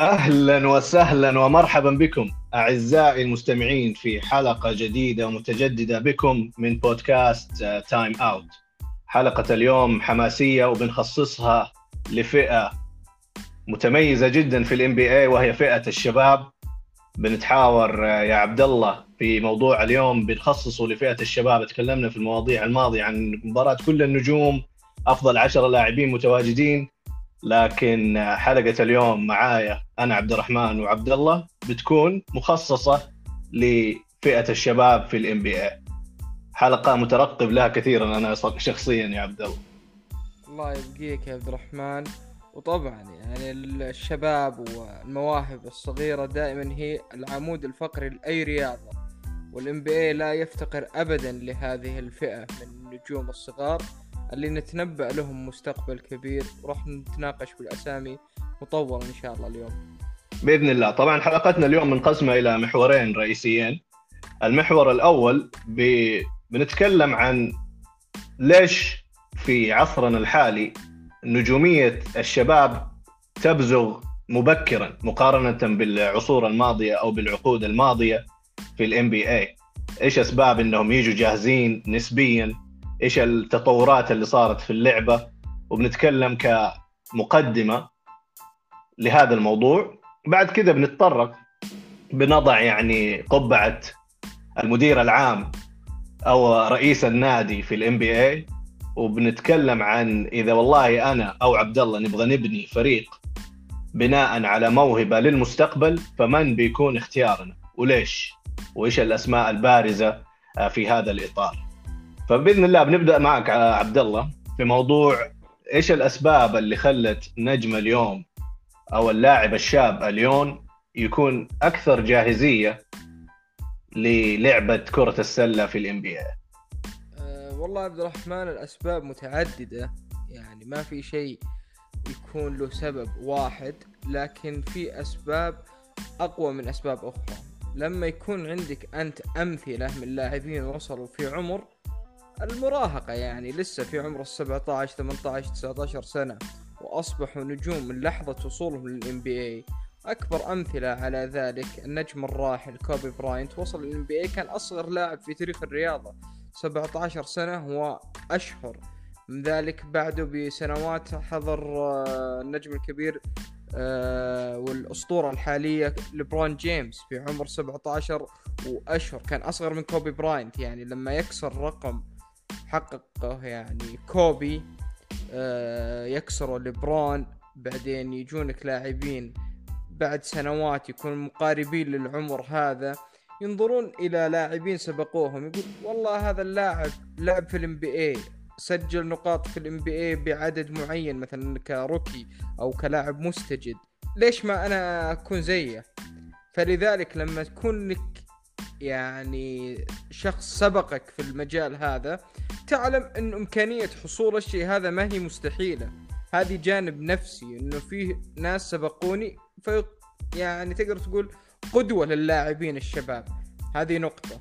أهلا وسهلا ومرحبا بكم أعزائي المستمعين في حلقة جديدة ومتجددة بكم من podcast Time Out. حلقة اليوم حماسية وبنخصصها لفئة متميزة جدا في ال NBA وهي فئة الشباب. بنتحاور آه، يا عبد الله في موضوع اليوم بنخصصه لفئة الشباب تكلمنا في المواضيع الماضية عن مباراة كل النجوم أفضل عشرة لاعبين متواجدين لكن حلقة اليوم معايا أنا عبد الرحمن وعبد الله بتكون مخصصة لفئة الشباب في ال NBA حلقة مترقب لها كثيرا أنا شخصيا يا عبد الله. الله يبقيك يا عبد الرحمن. وطبعا يعني الشباب والمواهب الصغيرة دائما هي العمود الفقري لأي رياضة. وال NBA لا يفتقر ابدا لهذه الفئة من النجوم الصغار. اللي نتنبأ لهم مستقبل كبير. وراح نتناقش بالأسامي مطولا إن شاء الله اليوم. بإذن الله. طبعا حلقتنا اليوم منقسمة إلى محورين رئيسيين. المحور الأول ب... بنتكلم عن ليش في عصرنا الحالي نجومية الشباب تبزغ مبكرا مقارنة بالعصور الماضية أو بالعقود الماضية في الام بي اي إيش أسباب إنهم يجوا جاهزين نسبيا؟ إيش التطورات اللي صارت في اللعبة وبنتكلم كمقدمة لهذا الموضوع. بعد كذا بنتطرق بنضع يعني قبعة المدير العام أو رئيس النادي في الام بي اي وبنتكلم عن إذا والله أنا أو عبد الله نبغى نبني فريق بناء على موهبة للمستقبل فمن بيكون اختيارنا؟ وليش؟ وإيش الأسماء البارزة في هذا الإطار؟ فبإذن الله بنبدأ معك عبد الله في موضوع إيش الأسباب اللي خلت نجم اليوم أو اللاعب الشاب اليوم يكون أكثر جاهزية للعبة كرة السلة في الام بي أه والله عبد الرحمن الأسباب متعددة. يعني ما في شيء يكون له سبب واحد لكن في أسباب أقوى من أسباب أخرى. لما يكون عندك أنت أمثلة من لاعبين وصلوا في عمر المراهقة يعني لسه في عمر ال 17 18 19 سنة وأصبحوا نجوم من لحظة وصولهم لل NBA أكبر أمثلة على ذلك النجم الراحل كوبي براينت. وصل لل NBA كان أصغر لاعب في تاريخ الرياضة. 17 سنة واشهر من ذلك بعده بسنوات حضر آه، النجم الكبير آه، والأسطورة الحالية لبرون جيمس في عمر 17 وأشهر. كان أصغر من كوبي براينت يعني لما يكسر رقم حققه يعني. كوبي آه، يكسره لبرون بعدين يجونك لاعبين بعد سنوات يكونوا مقاربين للعمر هذا ينظرون إلى لاعبين سبقوهم يقول والله هذا اللاعب لعب في ال NBA سجل نقاط في ال NBA بعدد معين مثلا ك rookie أو كلاعب مستجد ليش ما أنا أكون زيه؟ فلذلك لما تكون لك يعني شخص سبقك في المجال هذا تعلم إن إمكانية حصول الشيء هذا ما هي مستحيلة. هذه جانب نفسي إنه فيه ناس سبقوني في يعني تقدر تقول قدوة للاعبين الشباب. هذه نقطة.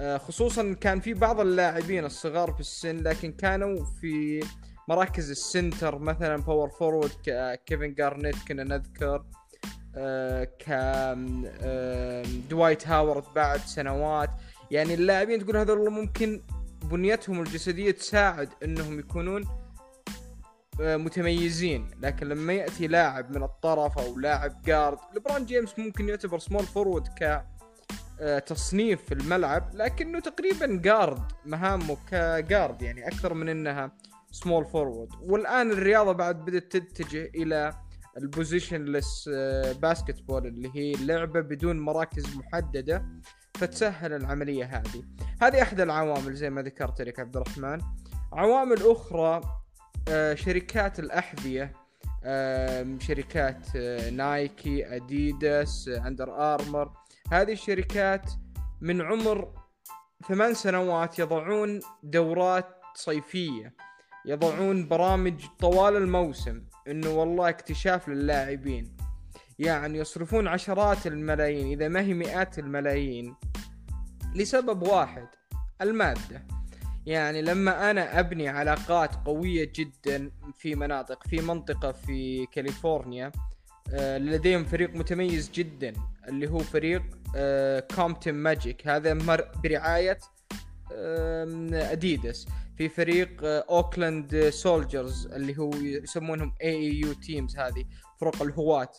آه، خصوصا كان في بعض اللاعبين الصغار في السن لكن كانوا في مراكز ال center مثلا power forward كيفن جارنيت كنا نذكر. آه، كان دوايت هاورد بعد سنوات. يعني اللاعبين تقول هذول ممكن بنيتهم الجسدية تساعد إنهم يكونون آه، متميزين. لكن لما يأتي لاعب من الطرف أو لاعب guard لبران جيمس ممكن يعتبر small forward ك آه، تصنيف في الملعب لكنه تقريبا guard مهامه ك guard يعني أكثر من إنها small forward والآن الرياضة بعد بدأت تتجه إلى ال positionless basketball اللي هي لعبة بدون مراكز محددة فتسهل العملية هذه. هذه أحد العوامل زي ما ذكرت لك عبد الرحمن. عوامل أخرى آه، شركات الأحذية شركات آه، نايكي أديداس اندر ارمر هذه الشركات من عمر ثمان سنوات يضعون دورات صيفية يضعون برامج طوال الموسم. إنه والله اكتشاف للاعبين. يعني يصرفون عشرات الملايين إذا ما هي مئات الملايين لسبب واحد المادة. يعني لما أنا أبني علاقات قوية جدا في مناطق في منطقة في كاليفورنيا آه، لديهم فريق متميز جدا اللي هو فريق آه، كومبتون ماجيك هذا برعاية اديداس في فريق اوكلاند سولجرز اللي هو يسمونهم AAU teams هذه فرق الهواة.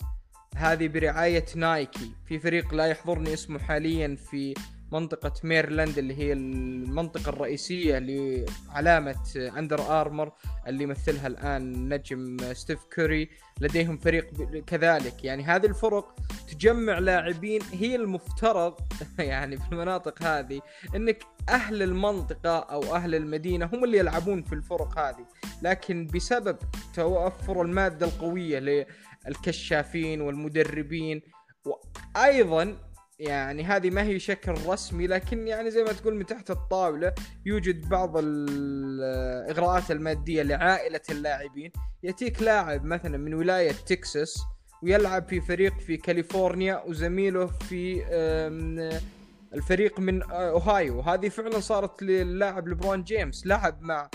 هذه برعاية نايكي في فريق لا يحضرني اسمه حاليا في منطقة ميرلاند اللي هي المنطقة الرئيسية لعلامة أندر آرمر اللي يمثلها الآن نجم ستيف كوري. لديهم فريق كذلك. يعني هذه الفرق تجمع لاعبين هي المفترض يعني في المناطق هذه إنك أهل المنطقة أو أهل المدينة هم اللي يلعبون في الفرق هذه. لكن بسبب توفر المادة القوية للكشافين والمدربين وأيضا يعني هذه ما هي شكل رسمي لكن يعني زي ما تقول من تحت الطاولة يوجد بعض الإغراءات المادية لعائلة اللاعبين. يأتيك لاعب مثلا من ولاية تكساس ويلعب في فريق في كاليفورنيا وزميله في الفريق من أوهايو. هذه فعلا صارت للاعب لبرون جيمس. لعب مع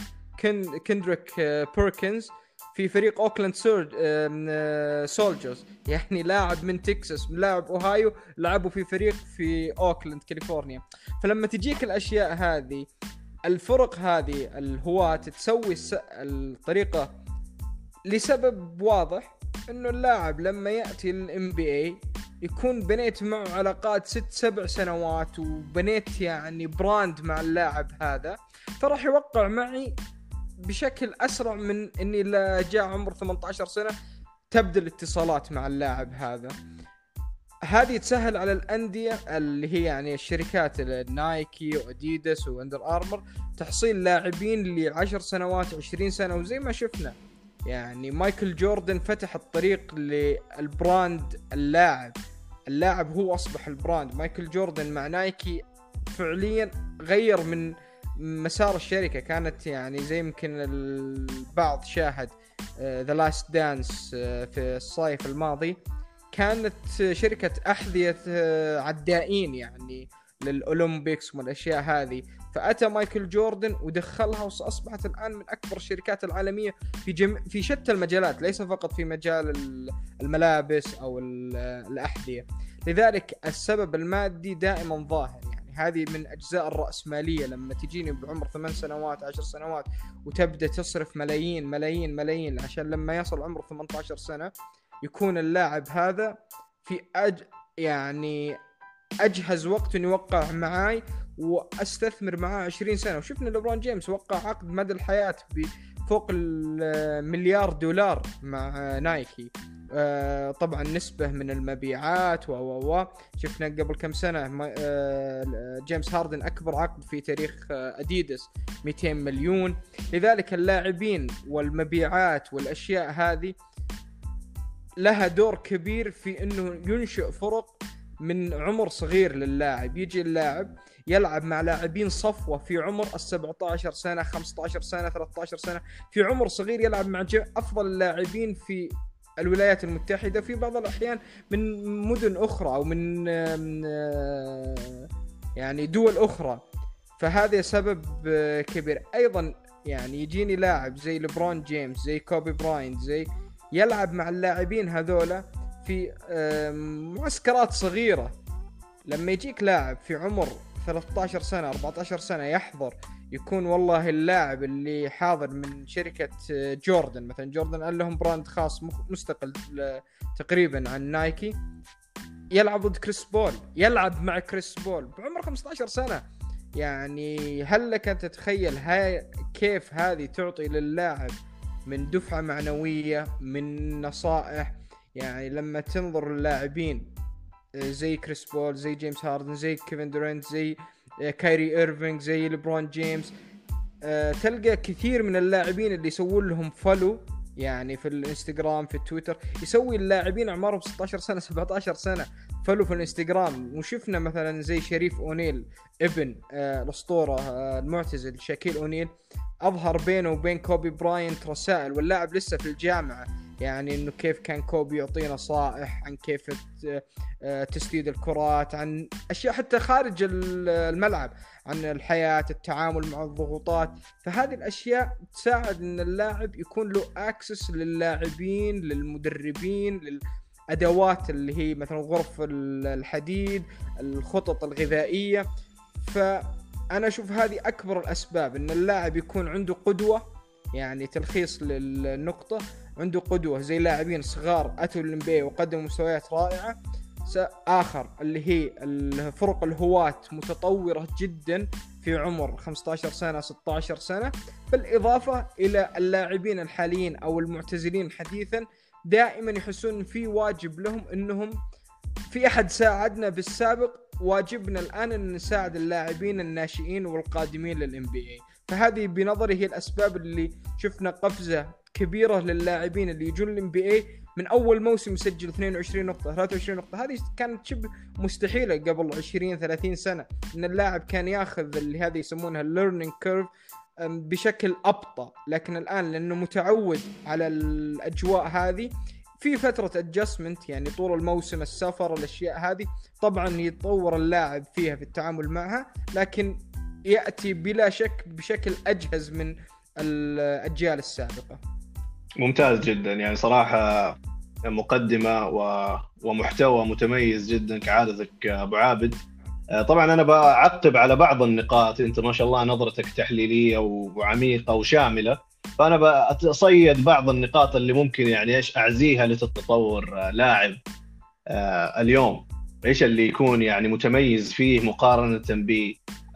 كندريك بيركنز. في فريق اوكلاند سولجرز آه، يعني لاعب من تكساس لاعب اوهايو لعبوا في فريق في اوكلاند كاليفورنيا. فلما تجيك الأشياء هذه الفرق هذه الهواة تسوي الطريقة لسبب واضح إنه اللاعب لما يأتي لل NBA يكون بنيت معه علاقات ست سبع سنوات وبنيت يعني brand مع اللاعب هذا فراح يوقع معي بشكل أسرع من إني لا جاء عمر 18 سنة تبدا الاتصالات مع اللاعب هذا. هذه تسهل على الأندية اللي هي يعني الشركات نايكي وأديداس واندر آرمر تحصيل لاعبين ل 10 سنوات 20 سنة وزي ما شفنا. يعني مايكل جوردن فتح الطريق لل brand اللاعب. اللاعب هو أصبح ال brand. مايكل جوردن مع نايكي فعليا غير من مسار الشركة كانت يعني زي يمكن البعض شاهد The Last Dance في الصيف الماضي. كانت شركة أحذية uh, عدائين يعني لل Olympics والأشياء هذه. فأتى مايكل جوردن ودخلها وأصبحت الآن من أكبر الشركات العالمية في جم... في شتى المجالات ليس فقط في مجال الملابس أو الأحذية. لذلك السبب المادي دائما ظاهر. هذه من أجزاء الراسماليه لما تجيني بعمر ثمان سنوات عشر سنوات وتبدأ تصرف ملايين ملايين ملايين عشان لما يصل عمره 18 سنة يكون اللاعب هذا في أج يعني أجهز وقت إنه يوقع معاي وأستثمر معاه 20 سنة. وشفنا ليبرون جيمس وقع عقد مدى الحياة بفوق المليار دولار مع نايكي. آه، طبعا نسبة من المبيعات و و و. شفنا قبل كم سنة آه، جيمس هاردن أكبر عقد في تاريخ آه، أديدس 200 مليون. لذلك اللاعبين والمبيعات والأشياء هذه لها دور كبير في أنه ينشئ فرق من عمر صغير للاعب. يجي اللاعب يلعب مع لاعبين صفوة في عمر ال 17 سنة 15 سنة 13 سنة. في عمر صغير يلعب مع أفضل اللاعبين في الولايات المتحدة. في بعض الأحيان من مدن أخرى أو من يعني دول أخرى. فهذا سبب كبير. أيضا يعني يجيني لاعب زي لبرون جيمس زي كوبي براين زي يلعب مع اللاعبين هذولا في معسكرات صغيرة. لما يجيك لاعب في عمر 13 سنة 14 سنة يحضر يكون والله اللاعب اللي حاضر من شركة جوردن. مثلا جوردن قال لهم brand خاص مستقل تقريبا عن نايكي. يلعب ضد كريس بول يلعب مع كريس بول بعمر 15 سنة. يعني هل لك أن تتخيل هاي كيف هذه تعطي للاعب من دفعة معنوية من نصائح؟ يعني لما تنظر اللاعبين زي كريس بول زي جيمس هاردن زي كيفن دورنت زي كايري ايرفينج زي ليبرون جيمس تلقى كثير من اللاعبين اللي يسوون لهم follow يعني في الإنستغرام في التويتر يسوي اللاعبين اعمارهم 16 سنة 17 سنة follow في الإنستغرام. وشفنا مثلا زي شريف أونيل ابن آه الأسطورة آه المعتزل شاكيل أونيل أظهر بينه وبين كوبي براينت رسائل واللاعب لسه في الجامعة. يعني إنه كيف كان كوبي يعطي نصائح عن كيف آه، تسديد الكرات عن أشياء حتى خارج الملعب عن الحياة التعامل مع الضغوطات. فهذه الأشياء تساعد إن اللاعب يكون له اكسس للاعبين للمدربين لل ادوات اللي هي مثلا غرف الحديد الخطط الغذائية. فأنا أشوف هذه أكبر الأسباب إن اللاعب يكون عنده قدوة يعني تلخيص للنقطة. عنده قدوة زي لاعبين صغار اتوا الام وقدموا مستويات رائعة. اخر اللي هي الفرق الهواة متطورة جدا في عمر 15 سنة 16 سنة. بالإضافة إلى اللاعبين الحاليين أو المعتزلين حديثا دائما يحسون في واجب لهم إنهم في أحد ساعدنا بالسابق واجبنا الآن أن نساعد اللاعبين الناشئين والقادمين لل NBA فهذه بنظري هي الأسباب اللي شفنا قفزة كبيرة للاعبين اللي يجون ال NBA من أول موسم يسجل 22 نقطة 23 نقطة هذه كانت شبه مستحيلة قبل 20 30 سنة إن اللاعب كان ياخذ اللي هذه يسمونها ال learning curve بشكل أبطأ لكن الآن لأنه متعود على الأجواء هذه في فترة adjustment يعني طول الموسم السفر الأشياء هذه طبعا يتطور اللاعب فيها في التعامل معها لكن يأتي بلا شك بشكل أجهز من الأجيال السابقة. ممتاز جدا. يعني صراحة مقدمة و... ومحتوى متميز جدا كعادتك أبو عابد. آه، طبعا أنا بعقب على بعض النقاط. أنت ما شاء الله نظرتك تحليلية وعميقة وشاملة. فأنا بصيد بعض النقاط اللي ممكن يعني إيش أعزيها لتتطور لاعب آه، اليوم. إيش اللي يكون يعني متميز فيه مقارنة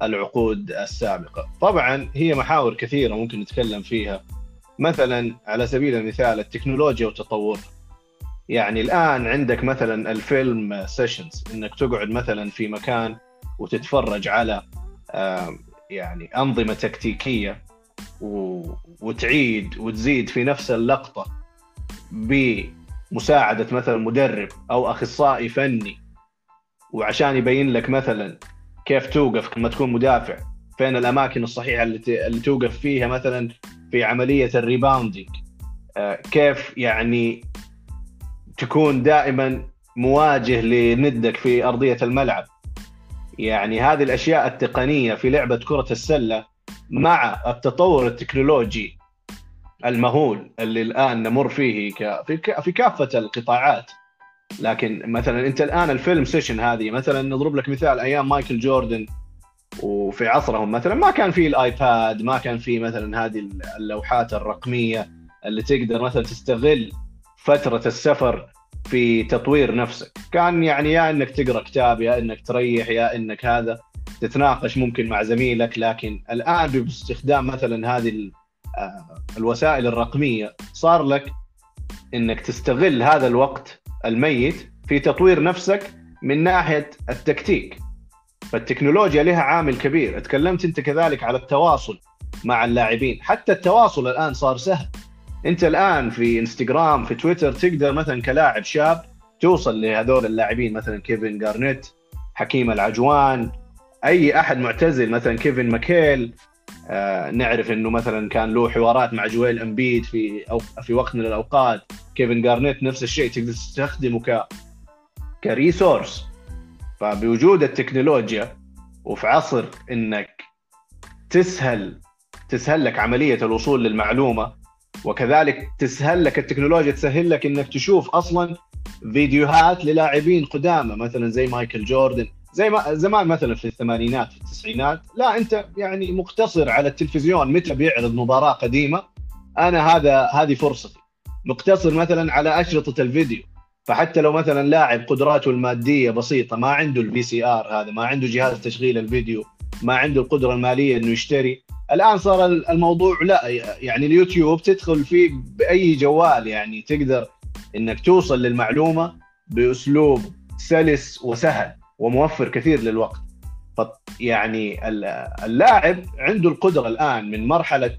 بالعقود السابقة. طبعا هي محاور كثيرة ممكن نتكلم فيها. مثلا على سبيل المثال التكنولوجيا وتطورها يعني الآن عندك مثلا الفيلم سيشنز إنك تقعد مثلا في مكان وتتفرج على يعني أنظمة تكتيكية وتعيد وتزيد في نفس اللقطة بمساعدة مثلا مدرب أو أخصائي فني. وعشان يبين لك مثلا كيف توقف لما تكون مدافع فين الأماكن الصحيحة اللي, توقف فيها مثلا في عملية ال rebounding آه، كيف يعني تكون دائما مواجه لندك في أرضية الملعب. يعني هذه الأشياء التقنية في لعبة كرة السلة مع التطور التكنولوجي المهول اللي الآن نمر فيه في كافة القطاعات. لكن مثلا أنت الآن ال film session هذه مثلا نضرب لك مثال أيام مايكل جوردن وفي عصرهم مثلا ما كان في الآيباد ما كان في مثلا هذه اللوحات الرقمية اللي تقدر مثلا تستغل فترة السفر في تطوير نفسك. كان يعني يا إنك تقرأ كتاب يا إنك تريح يا إنك هذا تتناقش ممكن مع زميلك لكن الآن باستخدام مثلا هذه آه، الوسائل الرقمية صار لك إنك تستغل هذا الوقت الميت في تطوير نفسك من ناحية التكتيك. فالتكنولوجيا لها عامل كبير. تكلمت انت كذلك على التواصل مع اللاعبين. حتى التواصل الآن صار سهل. انت الآن في انستغرام في تويتر تقدر مثلا كلاعب شاب توصل لهذول اللاعبين مثلا كيفن جارنيت حكيم العجوان أي أحد معتزل مثلا كيفن ماكيل. آه نعرف إنه مثلا كان له حوارات مع جويل أمبيد في أو في وقت من الأوقات. كيفن جارنيت نفس الشيء تقدر تستخدمه ك كريسورس. فبوجود التكنولوجيا وفي عصر إنك تسهل تسهل لك عملية الوصول للمعلومة وكذلك تسهل لك التكنولوجيا تسهل لك إنك تشوف أصلا فيديوهات للاعبين قدامى مثلا زي مايكل جوردن زي ما زمان مثلا في الثمانينات في التسعينات. لا أنت يعني مقتصر على التلفزيون متى بيعرض مباراة قديمة. أنا هذا هذه فرصتي. مقتصر مثلا على أشرطة الفيديو. فحتى لو مثلا لاعب قدراته المادية بسيطة ما عنده ال VCR هذا ما عنده جهاز تشغيل الفيديو ما عنده القدرة المالية إنه يشتري الآن صار الموضوع لا يعني اليوتيوب تدخل فيه بأي جوال يعني تقدر إنك توصل للمعلومة بأسلوب سلس وسهل وموفر كثير للوقت. يعني اللاعب عنده القدرة الآن من مرحلة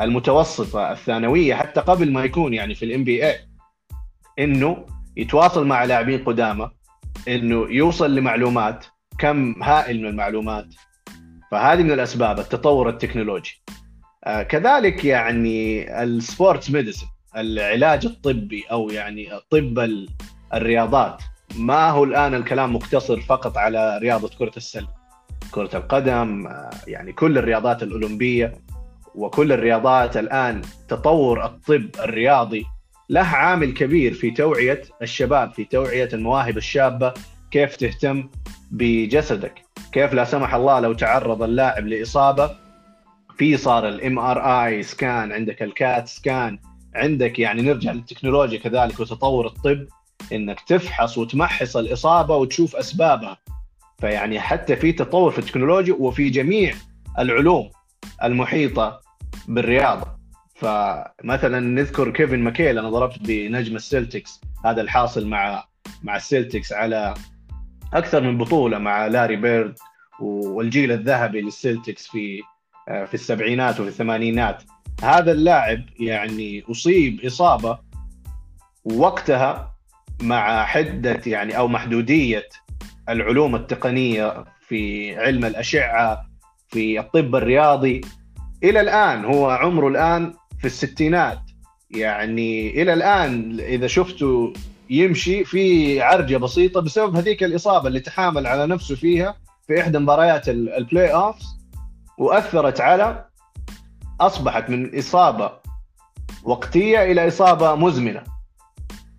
المتوسطة الثانوية حتى قبل ما يكون يعني في ال NBA إنه يتواصل مع لاعبين قدامى إنه يوصل لمعلومات كم هائل من المعلومات. فهذه من الأسباب التطور التكنولوجي. آه كذلك يعني ال sports medicine العلاج الطبي أو يعني طب الرياضات ما هو الآن الكلام مقتصر فقط على رياضة كرة السلة. كرة القدم آه يعني كل الرياضات الأولمبية وكل الرياضات الآن تطور الطب الرياضي له عامل كبير في توعية الشباب في توعية المواهب الشابة كيف تهتم بجسدك. كيف لا سمح الله لو تعرض اللاعب لإصابة في صار ال MRI scan عندك ال CAT scan عندك يعني نرجع للتكنولوجيا كذلك وتطور الطب إنك تفحص وتمحص الإصابة وتشوف أسبابها. فيعني حتى في تطور في التكنولوجيا وفي جميع العلوم المحيطة بالرياضة. فمثلا نذكر كيفن ماكهيل أنا ضربت بنجم السلتكس هذا الحاصل مع مع السلتكس على أكثر من بطولة مع لاري بيرد والجيل الذهبي للسلتكس في في السبعينات وفي الثمانينات. هذا اللاعب يعني أصيب إصابة وقتها مع حدة يعني أو محدودية العلوم التقنية في علم الأشعة في الطب الرياضي. إلى الآن هو عمره الآن في الستينات يعني إلى الآن إذا شفته يمشي في عرجة بسيطة بسبب هذيك الإصابة اللي تحامل على نفسه فيها في إحدى مباريات ال playoffs وأثرت على أصبحت من إصابة وقتية إلى إصابة مزمنة.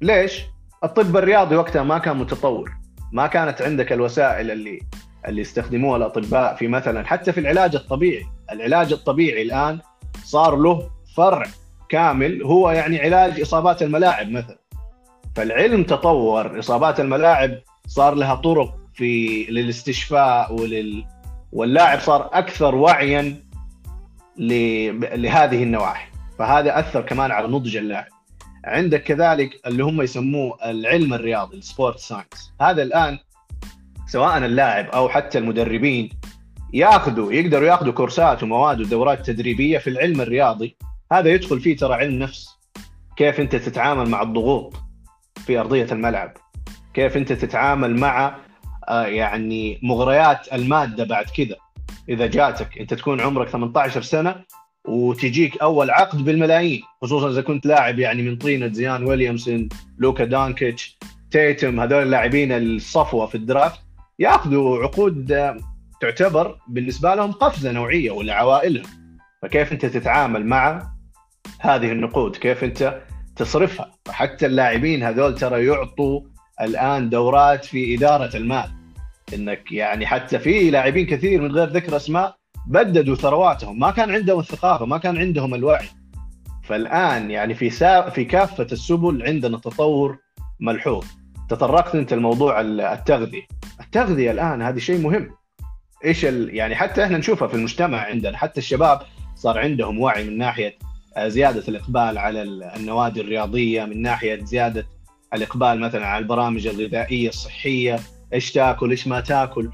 ليش؟ الطب الرياضي وقتها ما كان متطور. ما كانت عندك الوسائل اللي اللي يستخدموها الأطباء في مثلا حتى في العلاج الطبيعي. العلاج الطبيعي الآن صار له فرع كامل هو يعني علاج إصابات الملاعب مثلا. فالعلم تطور إصابات الملاعب صار لها طرق في للاستشفاء ولل واللاعب صار أكثر وعيا لهذه النواحي. فهذا أثر كمان على نضج اللاعب. عندك كذلك اللي هم يسموه العلم الرياضي ال sport science هذا الآن سواء اللاعب أو حتى المدربين يأخذوا يقدروا يأخذوا كورسات ومواد ودورات تدريبية في العلم الرياضي هذا يدخل فيه ترى علم نفس. كيف أنت تتعامل مع الضغوط في أرضية الملعب؟ كيف أنت تتعامل مع آه، يعني مغريات المادة بعد كذا؟ إذا جاتك أنت تكون عمرك 18 سنة وتجيك أول عقد بالملايين خصوصا إذا كنت لاعب يعني من طينه زيان ويليامسون لوكا دانكيتش تيتم هذول اللاعبين الصفوة في الدرافت يأخذوا عقود آه، تعتبر بالنسبة لهم قفزة نوعية ولعوائلهم. فكيف أنت تتعامل مع هذه النقود كيف انت تصرفها. فحتى اللاعبين هذول ترى يعطوا الآن دورات في إدارة المال. إنك يعني حتى في لاعبين كثير من غير ذكر أسماء بددوا ثرواتهم. ما كان عندهم الثقافة ما كان عندهم الوعي. فالآن يعني في سا... في كافة السبل عندنا تطور ملحوظ. تطرقت أنت لموضوع التغذية. التغذية الآن هذه شيء مهم. إيش ال... يعني حتى إحنا نشوفها في المجتمع عندنا. حتى الشباب صار عندهم وعي من ناحية زيادة الإقبال على النوادي الرياضية من ناحية زيادة الإقبال مثلا على البرامج الغذائية الصحية إيش تاكل إيش ما تاكل.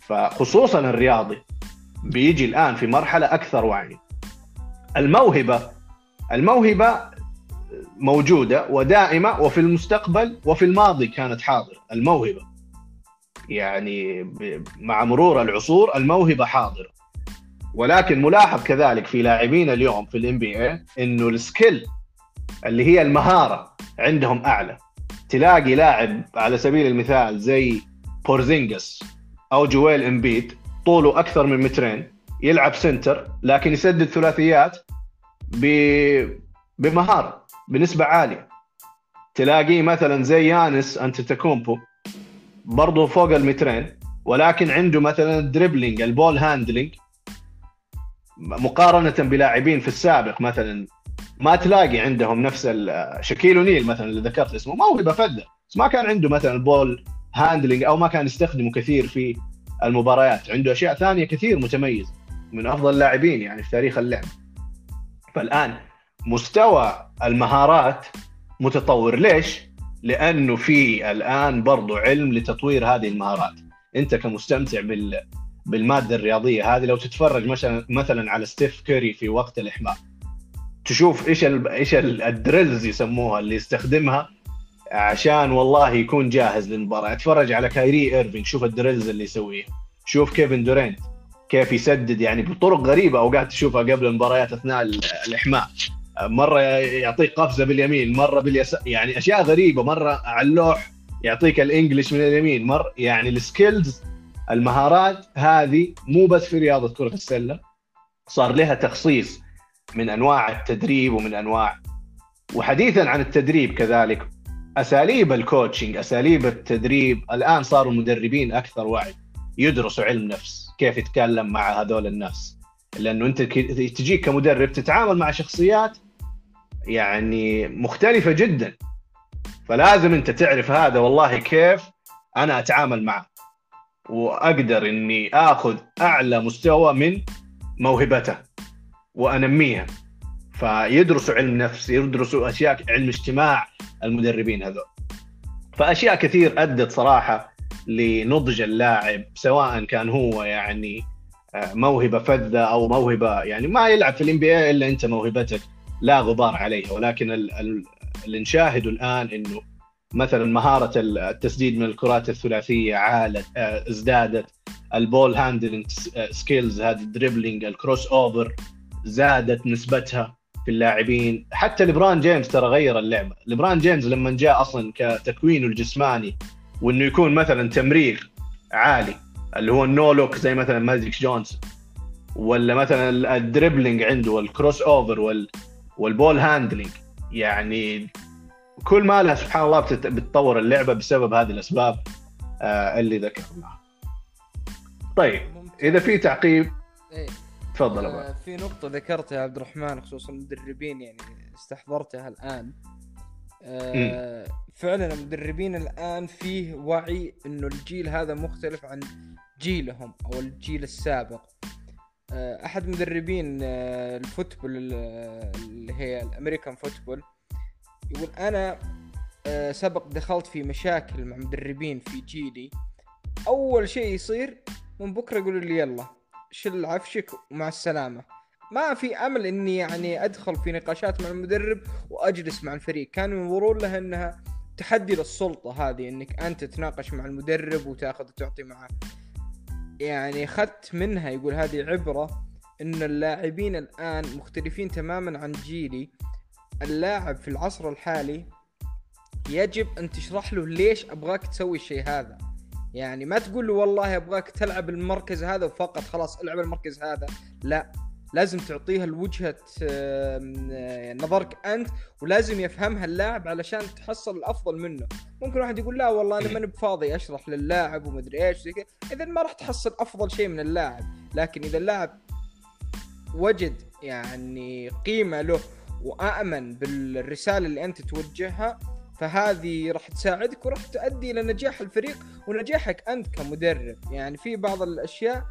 فخصوصا الرياضي بيجي الآن في مرحلة أكثر وعي. الموهبة الموهبة موجودة ودائمة وفي المستقبل وفي الماضي كانت حاضرة. الموهبة يعني مع مرور العصور الموهبة حاضرة. ولكن ملاحظ كذلك في لاعبين اليوم في ال NBA إنه ال skill اللي هي المهارة عندهم أعلى. تلاقي لاعب على سبيل المثال زي بورزينجس أو جويل امبيد طوله أكثر من مترين يلعب center لكن يسدد ثلاثيات ب... بمهارة بنسبة عالية. تلاقيه مثلا زي يانس انتيتوكومبو برضه فوق المترين ولكن عنده مثلا ال dribbling ال ball handling مقارنة بلاعبين في السابق مثلا ما تلاقي عندهم نفس شكيل ونيل مثلا اللي ذكرت اسمه موهبه فذه بس ما كان عنده مثلا البول هاندلنج أو ما كان يستخدمه كثير في المباريات. عنده أشياء ثانية كثير متميزة من أفضل اللاعبين يعني في تاريخ اللعب. فالآن مستوى المهارات متطور. ليش؟ لأنه في الآن برضو علم لتطوير هذه المهارات. أنت كمستمتع بال بالمادة الرياضية هذه لو تتفرج مثلا مثلا على ستيف كيري في وقت الاحماء تشوف إيش ال إيش ال drills يسموها اللي يستخدمها عشان والله يكون جاهز للمباراة. اتفرج على كايري إيرفينج شوف ال drills اللي يسويها شوف كيفن دورينت كيف يسدد يعني بطرق غريبة اوقات تشوفها قبل المباريات أثناء الإحماء. مرة يعطيك قفزة باليمين مرة باليسار يعني أشياء غريبة مرة على اللوح يعطيك ال English من اليمين مر يعني ال skills المهارات هذه مو بس في رياضة كرة السلة صار لها تخصيص من أنواع التدريب ومن أنواع وحديثا عن التدريب كذلك أساليب ال coaching أساليب التدريب الآن صاروا المدربين أكثر وعي يدرسوا علم نفس كيف يتكلم مع هذول الناس لأنه أنت تجيك كمدرب تتعامل مع شخصيات يعني مختلفة جدا فلازم أنت تعرف هذا والله كيف أنا أتعامل معه. وأقدر إني آخذ أعلى مستوى من موهبته وأنميها. فيدرسوا علم نفس يدرسوا أشياء علم اجتماع المدربين هذول. فأشياء كثير أدت صراحة لنضج اللاعب سواء كان هو يعني آه، موهبة فذة أو موهبة يعني ما يلعب في الام بي إلا أنت موهبتك لا غبار عليها. ولكن اللي نشاهده الآن إنه مثلا مهارة التسديد من الكرات الثلاثية عالت آه، ازدادت ال ball handling skills هذه ال dribbling ال crossover زادت نسبتها في اللاعبين. حتى لبران جيمس ترى غير اللعبة. لبران جيمس لما جاء أصلا كتكوينه الجسماني وإنه يكون مثلا تمرير عالي اللي هو ال no look زي مثلا ماجيك جونسون ولا مثلا ال dribbling عنده وال crossover وال وال ball handling يعني كل ما لها سبحان الله بتطور اللعبة بسبب هذه الأسباب آه اللي ذكرناها. طيب إذا في تعقيب إيه. تفضل آه في نقطة ذكرتها عبد الرحمن خصوصا المدربين يعني استحضرتها الآن. آه فعلا المدربين الآن فيه وعي إنه الجيل هذا مختلف عن جيلهم أو الجيل السابق. آه أحد مدربين آه ال football اللي هي ال American football يقول أنا آه سبق دخلت في مشاكل مع مدربين في جيلي. أول شيء يصير من بكرة يقولوا لي يلا شل عفشك ومع السلامة. ما في أمل إني يعني أدخل في نقاشات مع المدرب وأجلس مع الفريق. كانوا ينظرون لها إنها تحدي للسلطة هذه إنك أنت تتناقش مع المدرب وتاخذ وتعطي معه. يعني أخذت منها يقول هذه عبرة إن اللاعبين الآن مختلفين تماما عن جيلي. اللاعب في العصر الحالي يجب أن تشرح له ليش أبغاك تسوي الشيء هذا. يعني ما تقول له والله أبغاك تلعب المركز هذا وفقط خلاص ألعب المركز هذا. لا لازم تعطيها الوجهة نظرك أنت ولازم يفهمها اللاعب علشان تحصل الأفضل منه. ممكن واحد يقول لا والله أنا ماني بفاضي أشرح للاعب ومدري إيش زي كذا. إذا ما راح تحصل أفضل شيء من اللاعب. لكن إذا اللاعب وجد يعني قيمة له وآمن بالرسالة اللي أنت توجهها فهذه راح تساعدك وراح تؤدي إلى نجاح الفريق ونجاحك أنت كمدرب. يعني في بعض الأشياء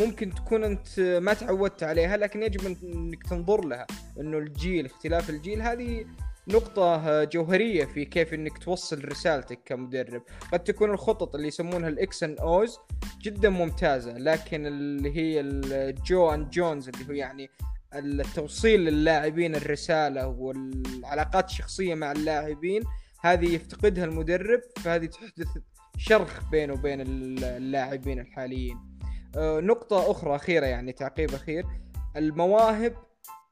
ممكن تكون أنت ما تعودت عليها لكن يجب أنك تنظر لها إنه الجيل اختلاف الجيل هذه نقطة جوهرية في كيف إنك توصل رسالتك كمدرب، قد تكون الخطط اللي يسمونها ال X's and O's جدا ممتازة، لكن اللي هي ال Jimmys and Joes اللي هو يعني التوصيل للاعبين الرسالة والعلاقات الشخصية مع اللاعبين هذه يفتقدها المدرب فهذه تحدث شرخ بينه وبين اللاعبين الحاليين. آه، نقطة أخرى أخيرة يعني تعقيب أخير. المواهب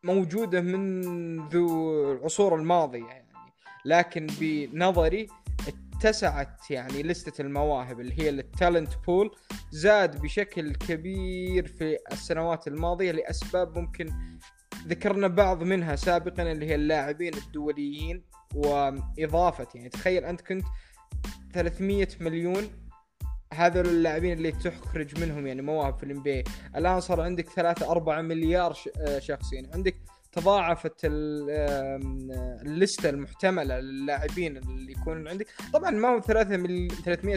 موجودة منذ العصور الماضية يعني لكن بنظري اتسعت يعني لستة المواهب اللي هي التالنت بول زاد بشكل كبير في السنوات الماضية لأسباب ممكن ذكرنا بعض منها سابقا اللي هي اللاعبين الدوليين وإضافة. يعني تخيل أنت كنت 300 مليون هذول اللاعبين اللي تخرج منهم يعني مواهب في الام الآن صار عندك 3 4 مليار آه، شخص. يعني عندك تضاعفت اللستة المحتملة للاعبين اللي يكونون عندك. طبعا ما هو 300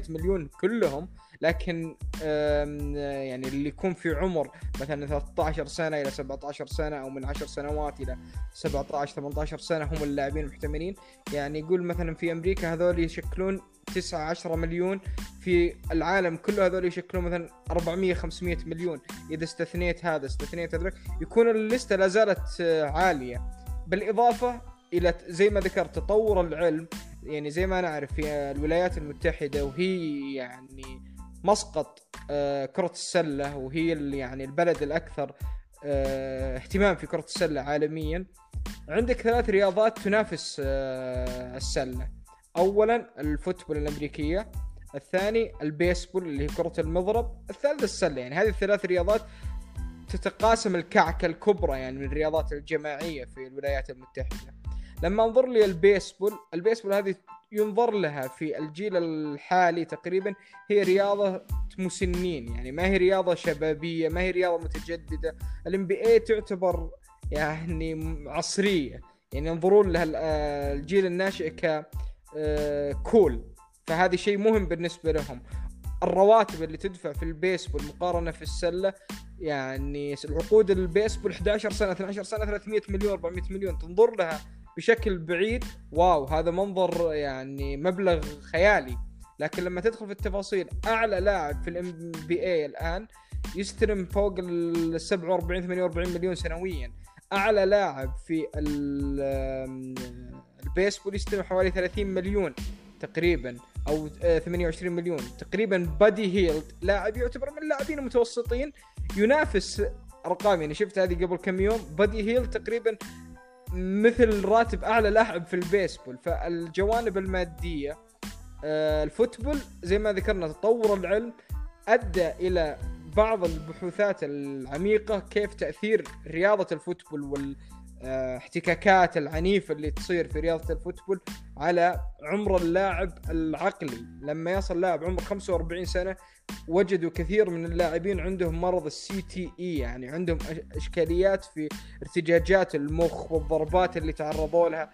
مليون كلهم لكن يعني اللي يكون في عمر مثلا 13 سنة إلى 17 سنة أو من 10 سنوات إلى 17 18 سنة هم اللاعبين المحتملين. يعني يقول مثلا في أمريكا هذول يشكلون 9 10 مليون في العالم كله هذول يشكلون مثلا 400 500 مليون. إذا استثنيت هذا استثنيت هذا يكون الليستة لا زالت آه، عالية. بالإضافة إلى زي ما ذكرت تطور العلم. يعني زي ما نعرف في الولايات المتحدة وهي يعني مسقط آه، كرة السلة وهي يعني البلد الأكثر آه، اهتمام في كرة السلة عالميا. عندك ثلاث رياضات تنافس آه، السلة. أولا ال football الأمريكية الثاني البيسبول اللي هي كرة المضرب الثالث السلة. يعني هذه الثلاث رياضات تتقاسم الكعكة الكبرى يعني من الرياضات الجماعية في الولايات المتحدة. لما انظر لي البيسبول البيسبول هذه ينظر لها في الجيل الحالي تقريبا هي رياضة مسنين يعني ما هي رياضة شبابية ما هي رياضة متجددة. ال NBA تعتبر يعني عصرية يعني ينظرون لها الجيل الناشئ ك cool فهذا شيء مهم بالنسبة لهم. الرواتب اللي تدفع في البيسبول مقارنة في السلة يعني العقود البيسبول 11 سنة 12 سنة 300 مليون 400 مليون تنظر لها بشكل بعيد wow هذا منظر يعني مبلغ خيالي. لكن لما تدخل في التفاصيل أعلى لاعب في ال NBA الآن يستلم فوق ال 47 48 مليون سنويا. أعلى لاعب في البيسبول يستلم حوالي 30 مليون تقريبا أو 28 مليون. تقريبا بادي هيلد لاعب يعتبر من اللاعبين المتوسطين. ينافس أرقام يعني شفت هذه قبل كم يوم بادي هيلد تقريبا مثل راتب أعلى لاعب في البيسبول. فالجوانب المادية آه، ال football زي ما ذكرنا تطور العلم أدى إلى بعض البحوثات العميقة كيف تأثير رياضة ال football والاحتكاكات العنيفه اللي تصير في رياضة الفوتبول على عمر اللاعب العقلي. لما يصل لاعب عمر 45 سنة وجدوا كثير من اللاعبين عندهم مرض ال CTE يعني عندهم إشكاليات في ارتجاجات المخ والضربات اللي تعرضوا لها.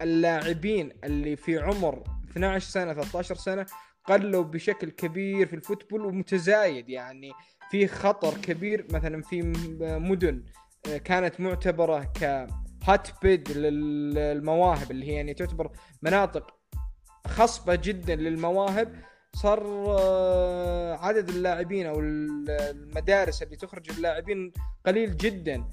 فاللاعبين اللي في عمر 12 سنة 13 سنة قلوا بشكل كبير في الفوتبول ومتزايد. يعني في خطر كبير مثلا في مدن. كانت معتبرة ك هات بيد للمواهب اللي هي يعني تعتبر مناطق خصبة جدا للمواهب. صار آه، عدد اللاعبين أو المدارس اللي تخرج اللاعبين قليل جدا.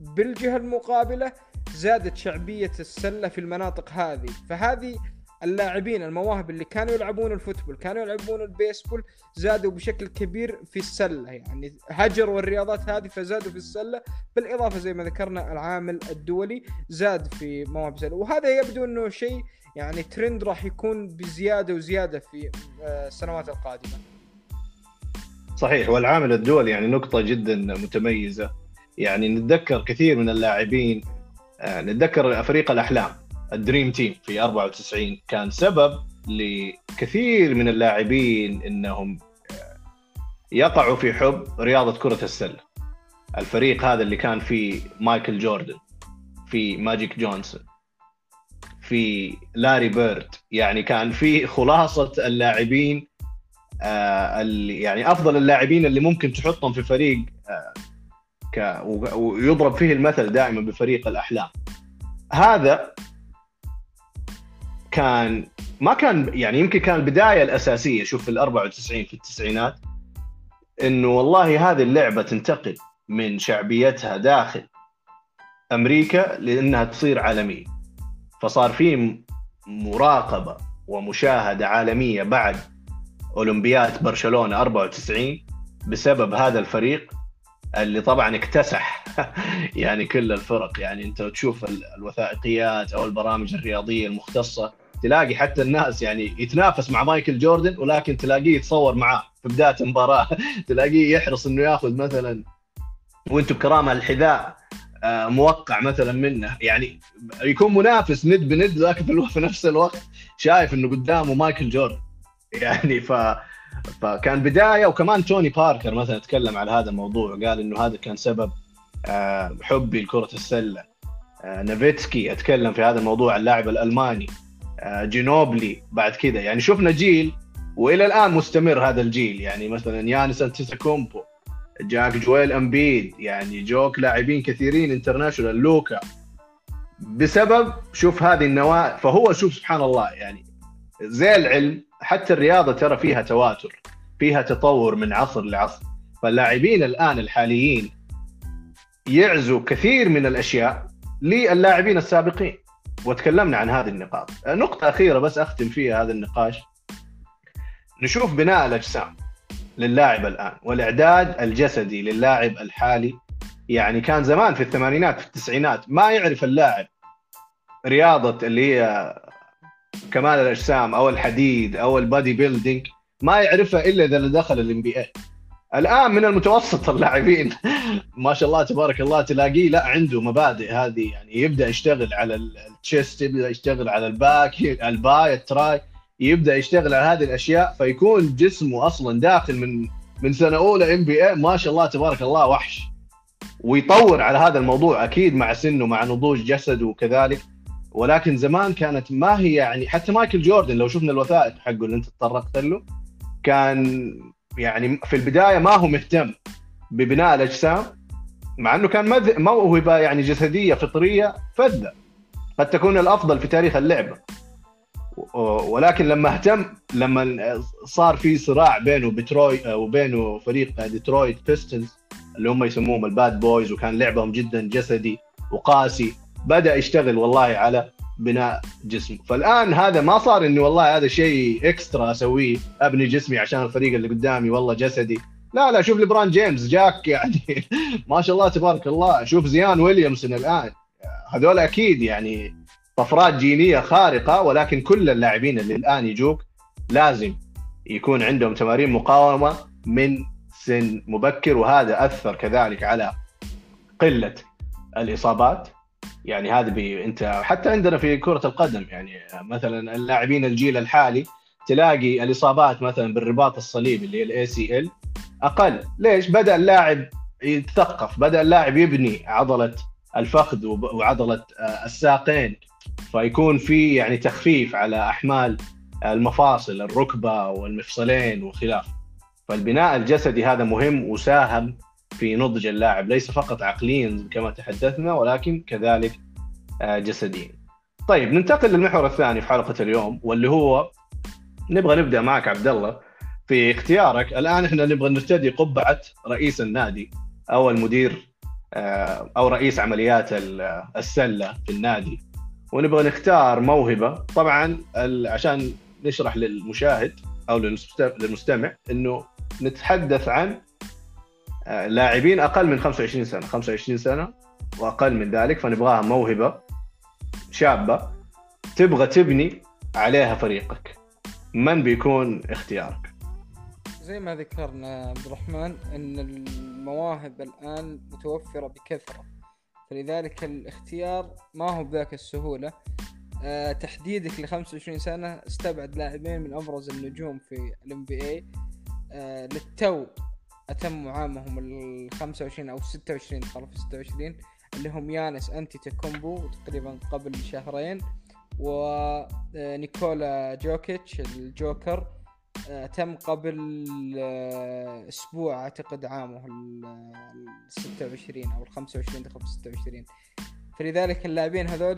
بالجهة المقابلة زادت شعبية السلة في المناطق هذه. فهذه اللاعبين المواهب اللي كانوا يلعبون ال football كانوا يلعبون البيسبول زادوا بشكل كبير في السلة. يعني هجروا الرياضات هذه فزادوا في السلة. بالإضافة زي ما ذكرنا العامل الدولي زاد في مواهب السله وهذا يبدو إنه شيء يعني ترند راح يكون بزيادة وزيادة في آه، السنوات القادمة. صحيح. والعامل الدولي يعني نقطة جدا متميزة. يعني نتذكر كثير من اللاعبين آه، نتذكر فريق الأحلام. ال Dream Team في 94 كان سبب لكثير من اللاعبين إنهم آه، يقعوا في حب رياضة كرة السلة. الفريق هذا اللي كان فيه مايكل جوردن في ماجيك جونسون في لاري بيرد. يعني كان في خلاصة اللاعبين آه اللي يعني أفضل اللاعبين اللي ممكن تحطهم في فريق آه ويضرب فيه المثل دائما بفريق الأحلام. هذا كان ما كان يعني يمكن كان البداية الأساسية شوف في ال 94 في التسعينات إنه والله هذه اللعبة تنتقل من شعبيتها داخل أمريكا لأنها تصير عالمية. فصار في مراقبة ومشاهدة عالمية بعد أولمبياد برشلونة 94 بسبب هذا الفريق اللي طبعا اكتسح يعني كل الفرق. يعني أنت تشوف الوثائقيات أو البرامج الرياضية المختصة تلاقي حتى الناس يعني يتنافس مع مايكل جوردن ولكن تلاقيه يتصور معاه في بداية المباراة. تلاقيه يحرص إنه ياخذ مثلا وأنتم بكرامه الحذاء آه، موقع مثلا منه. يعني يكون منافس ند بند لكن في نفس الوقت شايف إنه قدامه مايكل جوردن. يعني ف فكان بداية وكمان توني باركر مثلا تكلم على هذا الموضوع وقال إنه هذا كان سبب آه، حبي لكرة السلة. آه، نوفيتسكي أتكلم في هذا الموضوع اللاعب الألماني. جينوبيلي بعد كذا. يعني شفنا جيل وإلى الآن مستمر هذا الجيل. يعني مثلا يانيس انتيتوكومبو جاك جويل أمبيد يعني جوك لاعبين كثيرين international لوكا. بسبب شوف هذه النواة فهو شوف سبحان الله يعني زي العلم حتى الرياضة ترى فيها تواتر فيها تطور من عصر لعصر. فاللاعبين الآن الحاليين يعزوا كثير من الأشياء للاعبين السابقين. وتكلمنا عن هذه النقاط. نقطة أخيرة بس أختم فيها هذا النقاش. نشوف بناء الأجسام للاعب الآن والإعداد الجسدي للاعب الحالي. يعني كان زمان في الثمانينات في التسعينات ما يعرف اللاعب رياضة اللي هي كمال الأجسام أو الحديد أو ال body building ما يعرفها إلا إذا دخل NBA الآن من المتوسط اللاعبين. ما شاء الله تبارك الله تلاقيه لا عنده مبادئ هذه يعني يبدأ يشتغل على ال chest يبدأ يشتغل على ال back ال bi ال tri يبدأ يشتغل على هذه الأشياء فيكون جسمه أصلا داخل من من سنة أولى ام بي اي ما شاء الله تبارك الله وحش. ويطور على هذا الموضوع أكيد مع سنه مع نضوج جسده وكذلك. ولكن زمان كانت ما هي يعني حتى مايكل جوردن لو شفنا الوثائق حقه اللي انت تطرقت له كان يعني في البداية ما هو مهتم ببناء الأجسام مع إنه كان موهبه يعني جسدية فطرية فذة قد تكون الأفضل في تاريخ اللعبة. ولكن لما اهتم لما صار في صراع بينه بتروي وبينه فريق Detroit Pistons اللي هم يسموهم ال Bad Boys وكان لعبهم جدا جسدي وقاسي بدأ يشتغل والله على بناء جسم. فالآن هذا ما صار إني والله هذا شيء extra أسويه أبني جسمي عشان الفريق اللي قدامي والله جسدي. لا لا شوف ليبرون جيمس جاك يعني ما شاء الله تبارك الله. شوف زايون ويليامسون الآن. هذول أكيد يعني طفرات جينية خارقة ولكن كل اللاعبين اللي الآن يجوك لازم يكون عندهم تمارين مقاومة من سن مبكر وهذا أثر كذلك على قلة الإصابات. يعني هذا بي انت حتى عندنا في كرة القدم يعني مثلا اللاعبين الجيل الحالي تلاقي الإصابات مثلا بالرباط الصليبي اللي هي ال ACL أقل. ليش؟ بدأ اللاعب يتثقف بدأ اللاعب يبني عضلة الفخذ وعضلة آه، الساقين. فيكون في يعني تخفيف على أحمال المفاصل الركبة والمفصلين وخلافه فالبناء الجسدي هذا مهم وساهم في نضج اللاعب ليس فقط عقليا كما تحدثنا ولكن كذلك آه، جسديا. طيب ننتقل للمحور الثاني في حلقة اليوم واللي هو نبغى نبدأ معك عبد الله في اختيارك. الآن إحنا نبغى نرتدي قبعة رئيس النادي أو المدير آه، أو رئيس عمليات السلة في النادي. ونبغى نختار موهبة. طبعا عشان نشرح للمشاهد أو للمستمع إنه نتحدث عن لاعبين أقل من 25 سنة. 25 سنة وأقل من ذلك فنبغاها موهبة شابة تبغى تبني عليها فريقك. من بيكون اختيارك؟ زي ما ذكرنا عبد الرحمن إن المواهب الآن متوفرة بكثرة. فلذلك الاختيار ما هو بذاك السهولة. أه تحديدك ل 25 سنة استبعد لاعبين من أبرز النجوم في الام بي اي أه للتو اتموا عامهم ال 25 أو 26 دخلوا في 26 اللي هم يانس أنتي تكومبو تقريبا قبل شهرين ونيكولا آه، جوكيتش الجوكر آه، تم قبل آه، أسبوع أعتقد عامه ال 26 أو ال 25 دخل في 26 فلذلك اللاعبين هذول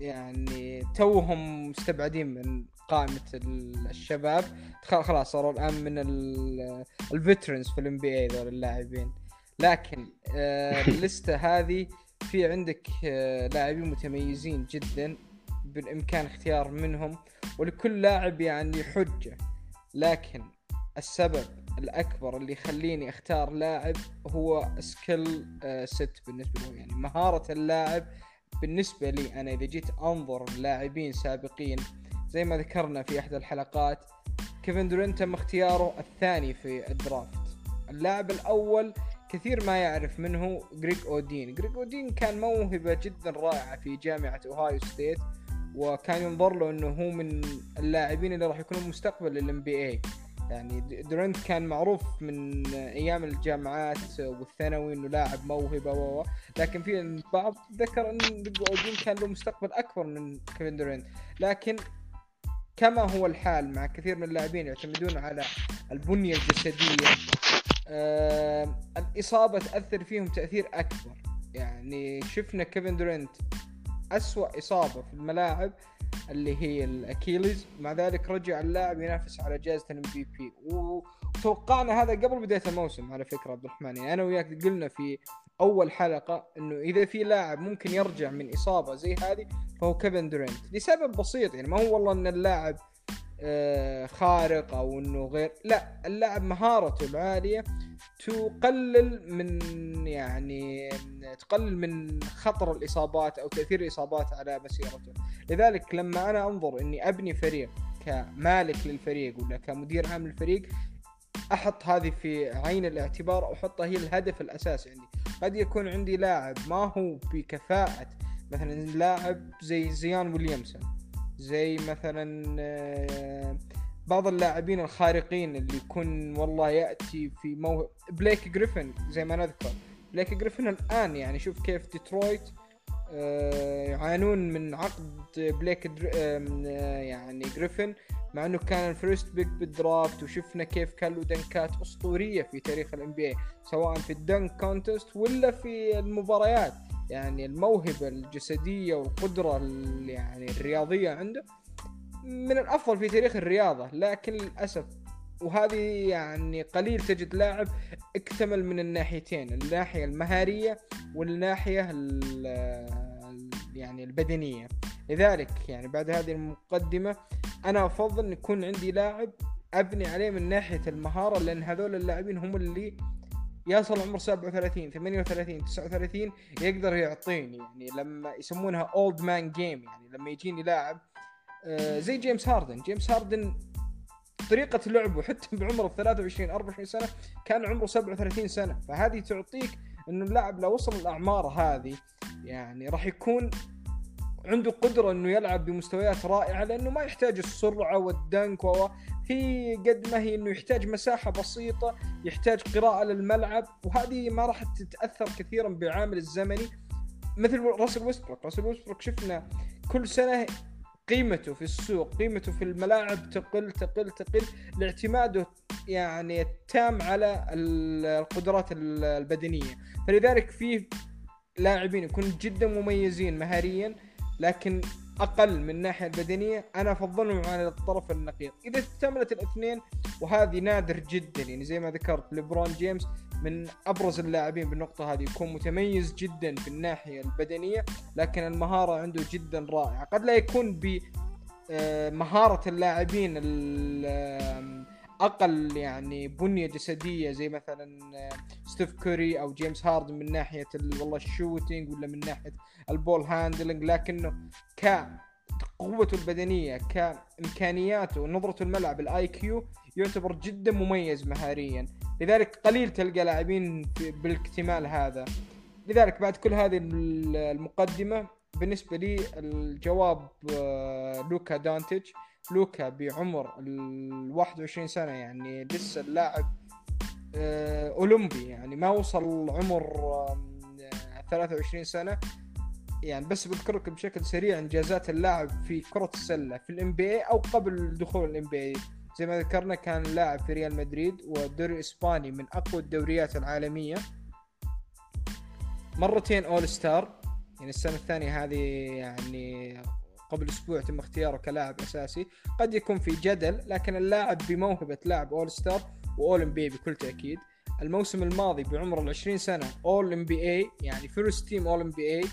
يعني توهم مستبعدين من قائمة الشباب. خلاص صاروا الآن من ال veterans في ال NBA ذول اللاعبين. لكن آه، اللستة هذه في عندك آه، لاعبين متميزين جدا بالإمكان اختيار منهم ولكل لاعب يعني حجة. لكن السبب الأكبر اللي يخليني أختار لاعب هو skill set آه، بالنسبة له يعني مهارة اللاعب بالنسبة لي أنا إذا جيت أنظر لاعبين سابقين زي ما ذكرنا في إحدى الحلقات كيفن دورانت تم اختياره الثاني في ال draft. اللاعب الأول كثير ما يعرف منه جريك أودين. جريك أودين كان موهبة جدا رائعة في جامعة أوهايو ستيت وكان ينظر له إنه هو من اللاعبين اللي راح يكونوا مستقبل لل NBA يعني دورانت كان معروف من أيام الجامعات والثانوي إنه لاعب موهبة و لكن في البعض ذكر إن اودين كان له مستقبل أكبر من كيفن دورنت لكن كما هو الحال مع كثير من اللاعبين يعتمدون على البنية الجسدية آه الإصابة تأثر فيهم تأثير أكبر. يعني شفنا كيفن دورنت أسوأ إصابة في الملاعب اللي هي الأكيليز. مع ذلك رجع اللاعب ينافس على جائزة الإم في بي. وتوقعنا هذا قبل بداية الموسم على فكرة عبد الرحمن. يعني أنا وياك قلنا في أول حلقة إنه إذا في لاعب ممكن يرجع من إصابة زي هذه فهو كيفن دورنت لسبب بسيط يعني ما هو والله إن اللاعب خارق أو إنه غير لا اللاعب مهارته العالية تقلل من يعني تقلل من خطر الإصابات أو تأثير الإصابات على مسيرته. لذلك لما أنا أنظر إني أبني فريق كمالك للفريق ولا كمدير عام للفريق أحط هذه في عين الاعتبار واحطها هي الهدف الأساسي عندي. قد يكون عندي لاعب ما هو بكفاءة مثلا لاعب زي زايون ويليامسون. زي مثلا آه، بعض اللاعبين الخارقين اللي يكون والله يأتي في موهب بليك جريفن زي ما نذكر. بليك جريفن الآن يعني شوف كيف ديترويت آه، يعانون من عقد بليك آه، يعني جريفن مع إنه كان ال first pick بال draft وشفنا كيف كان له دنكات أسطورية في تاريخ الام بي سواء في ال dunk contest ولا في المباريات. يعني الموهبة الجسدية والقدرة يعني الرياضية عنده من الأفضل في تاريخ الرياضة لكن للأسف وهذه يعني قليل تجد لاعب اكتمل من الناحيتين الناحية المهارية والناحية يعني البدنية. لذلك يعني بعد هذه المقدمة أنا أفضل أن يكون عندي لاعب أبني عليه من ناحية المهارة لأن هذول اللاعبين هم اللي يصل عمر 37 38 39 يقدر يعطيني يعني لما يسمونها old man game يعني لما يجيني لاعب آه، زي جيمس هاردن. جيمس هاردن طريقة لعبه حتى بعمره 23 24 سنة كان عمره 37 سنة. فهذه تعطيك إنه اللاعب لو وصل الاعمار هذه يعني راح يكون عنده قدرة إنه يلعب بمستويات رائعة لأنه ما يحتاج السرعة والدنك و في قد ما هي إنه يحتاج مساحة بسيطة يحتاج قراءة للملعب وهذه ما راح تتأثر كثيرا بالعامل الزمني. مثل راسل ويستبروك راسل ويستبروك شفنا كل سنة قيمته في السوق قيمته في الملاعب تقل تقل تقل. لاعتماده يعني التام على القدرات البدنية. فلذلك في لاعبين يكونوا جدا مميزين مهاريا لكن أقل من الناحيه البدنيه أنا أفضلهم على الطرف النقيض. إذا اكتملت الاثنين وهذه نادر جدا. يعني زي ما ذكرت ليبرون جيمس من أبرز اللاعبين بالنقطة هذه. يكون متميز جدا في الناحية البدنية لكن المهارة عنده جدا رائعة. قد لا يكون ب آه، مهارة اللاعبين أقل يعني بنية جسدية زي مثلا ستيف كوري أو جيمس هاردن من ناحية والله ال shooting ولا من ناحية ال ball handling لكنه ك قوته البدنية كإمكانياته ونظرته الملعب ال IQ يعتبر جدا مميز مهاريا. لذلك قليل تلقى لاعبين بالاكتمال هذا. لذلك بعد كل هذه المقدمة بالنسبة لي الجواب آه، لوكا دونتشيتش لوكا بعمر ال 21 سنة يعني لسه اللاعب آه، أولمبي يعني ما وصل عمر 23 سنة. يعني بس بذكرك بشكل سريع إنجازات اللاعب في كرة السلة في ال NBA أو قبل دخول ال NBA زي ما ذكرنا كان لاعب في ريال مدريد والدوري الاسباني من أقوى الدوريات العالمية. مرتين all star يعني السنة الثانية هذه يعني قبل أسبوع تم اختياره كلاعب أساسي. قد يكون في جدل لكن اللاعب بموهبة لاعب all star و all NBA بكل تأكيد. الموسم الماضي بعمر ال 20 سنة all NBA يعني first team all NBA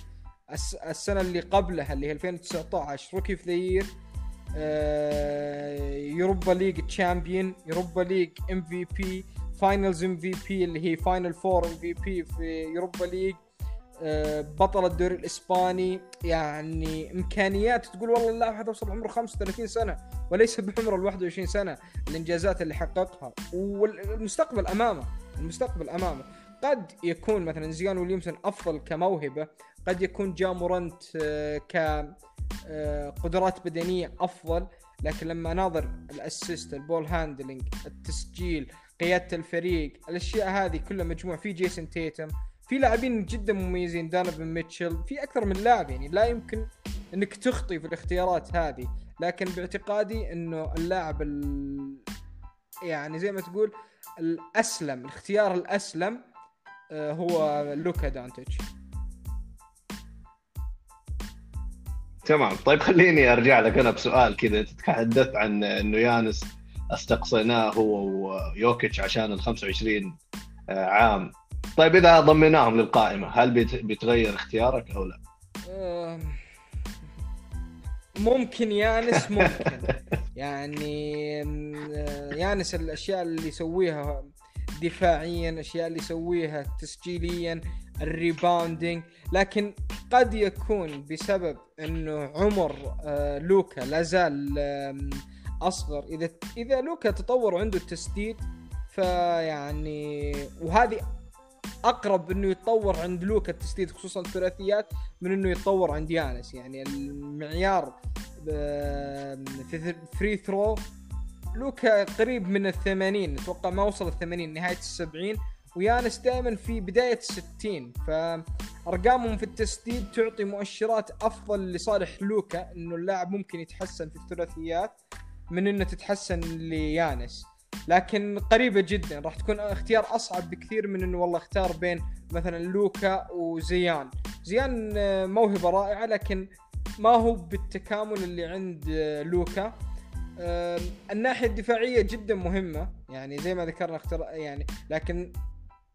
السنة اللي قبلها اللي هي 2019 rookie of the year EuroLeague champion EuroLeague MVP Finals MVP اللي هي Final Four MVP في يوروبا ليج بطل الدوري الإسباني يعني إمكانيات تقول والله اللاعب هذا وصل عمره 35 سنة وليس بعمره ال 21 سنة الانجازات اللي حققها والمستقبل أمامه المستقبل أمامه. قد يكون مثلا زيان ويليامسون أفضل كموهبة قد يكون جا مورانت آه، كقدرات آه، بدنية أفضل لكن لما ناظر ال assist ال ball handling التسجيل قيادة الفريق الأشياء هذه كلها مجموع في جيسون تيتم في لاعبين جدا مميزين دونوفان ميتشل في أكثر من لاعب يعني لا يمكن إنك تخطي في الاختيارات هذه. لكن باعتقادي إنه اللاعب ال... يعني زي ما تقول الأسلم الاختيار الأسلم آه، هو لوكا دونتشيتش تمام. طيب خليني أرجع لك أنا بسؤال كذا. تتحدث عن إنه يانس استقصيناه هو ويوكيتش عشان ال 25 آه، عام. طيب إذا ضمناهم للقائمة هل بيتغير اختيارك أو لا؟ ممكن يانس ممكن. يعني يانس الأشياء اللي يسويها دفاعيا الاشياء اللي يسويها تسجيليا ال rebounding. لكن قد يكون بسبب إنه عمر آه، لوكا لا زال أصغر. إذا إذا لوكا تطور عنده التسديد فيعني وهذه أقرب إنه يتطور عند لوكا التسديد خصوصا الثلاثيات من إنه يتطور عند يانيس. يعني المعيار في free throw لوكا قريب من الثمانين أتوقع ما وصل الثمانين نهاية السبعين ويانس دائما في بداية الستين. فأرقامهم في التسديد تعطي مؤشرات أفضل لصالح لوكا إنه اللاعب ممكن يتحسن في الثلاثيات من إنه تتحسن ليانس. لكن قريبة جدا. راح تكون اختيار أصعب بكثير من إنه والله اختار بين مثلا لوكا وزيان. زيان موهبة رائعة لكن ما هو بالتكامل اللي عند لوكا. الناحية الدفاعية جدا مهمة. يعني زي ما ذكرنا اختار يعني لكن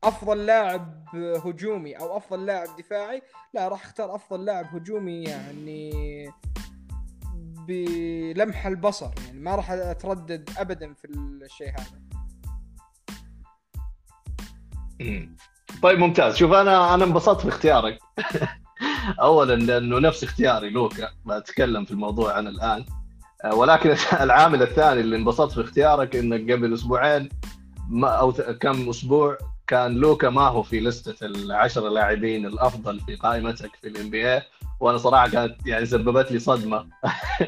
أفضل لاعب هجومي أو أفضل لاعب دفاعي لا راح أختار أفضل لاعب هجومي يعني بلمح البصر يعني ما راح أتردد ابدا في الشيء هذا. طيب ممتاز. شوف أنا أنا انبسطت باختيارك. اولا لأنه نفس اختياري لوكا. بتكلم في الموضوع أنا الآن. آه، ولكن العامل الثاني اللي انبسطت باختيارك إنك قبل أسبوعين ما أو كم أسبوع كان لوكا ما هو في لستة العشر لاعبين الأفضل في قائمتك في الام بي اي وأنا صراحة كانت يعني سببت لي صدمة.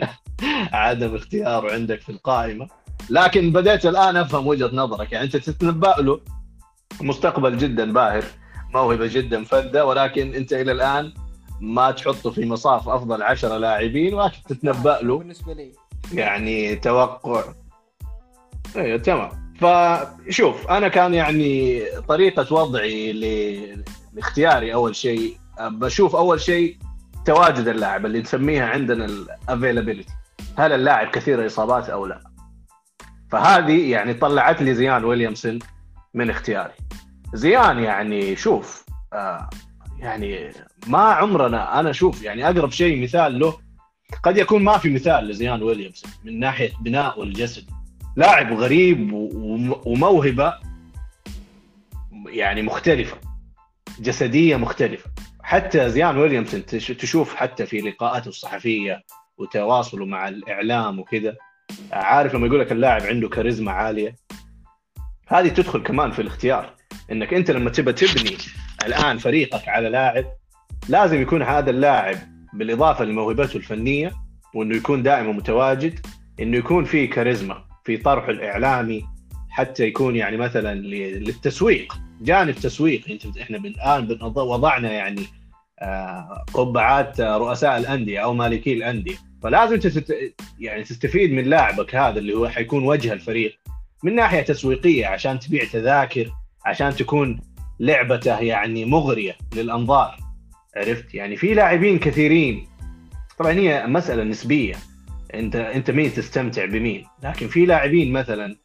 عدم اختياره عندك في القائمة. لكن بديت الآن أفهم وجهة نظرك. يعني أنت تتنبأ له مستقبل جدا باهر موهبة جدا فذه ولكن أنت إلى الآن ما تحطه في مصاف أفضل عشرة لاعبين ولكن تتنبأ له. بالنسبة لي. يعني توقع. أيوه تمام. فشوف أنا كان يعني طريقة وضعي لاختياري أول شيء. بشوف أول شيء تواجد اللاعب اللي نسميها عندنا الافيلابيلتي هل اللاعب كثير اصابات أو لا؟ فهذه يعني طلعت لي زيان ويليامسون من اختياري. زيان يعني شوف آه يعني ما عمرنا أنا شوف يعني أقرب شيء مثال له قد يكون ما في مثال لزيان ويليامسون من ناحية بناء الجسد. لاعب غريب وموهبة يعني مختلفة جسدية مختلفة. حتى زيان ويليامسون تشوف حتى في لقاءاته الصحفية وتواصله مع الإعلام وكذا. عارف لما يقول لك اللاعب عنده كاريزما عالية؟ هذه تدخل كمان في الاختيار. إنك أنت لما تبى تبني الآن فريقك على لاعب لازم يكون هذا اللاعب بالإضافة لموهبته الفنية وإنه يكون دائما متواجد إنه يكون فيه كاريزما في طرحه الإعلامي حتى يكون يعني مثلا للتسويق. جانب تسويق. انت إحنا الان وضعنا يعني آه، قبعات رؤساء الأندية أو مالكي الأندية. فلازم تست... يعني تستفيد من لاعبك هذا اللي هو حيكون وجه الفريق من ناحية تسويقية عشان تبيع تذاكر عشان تكون لعبته يعني مغرية للأنظار. عرفت؟ يعني في لاعبين كثيرين. طبعا هي مسألة نسبية. انت أنت مين تستمتع بمين؟ لكن في لاعبين مثلا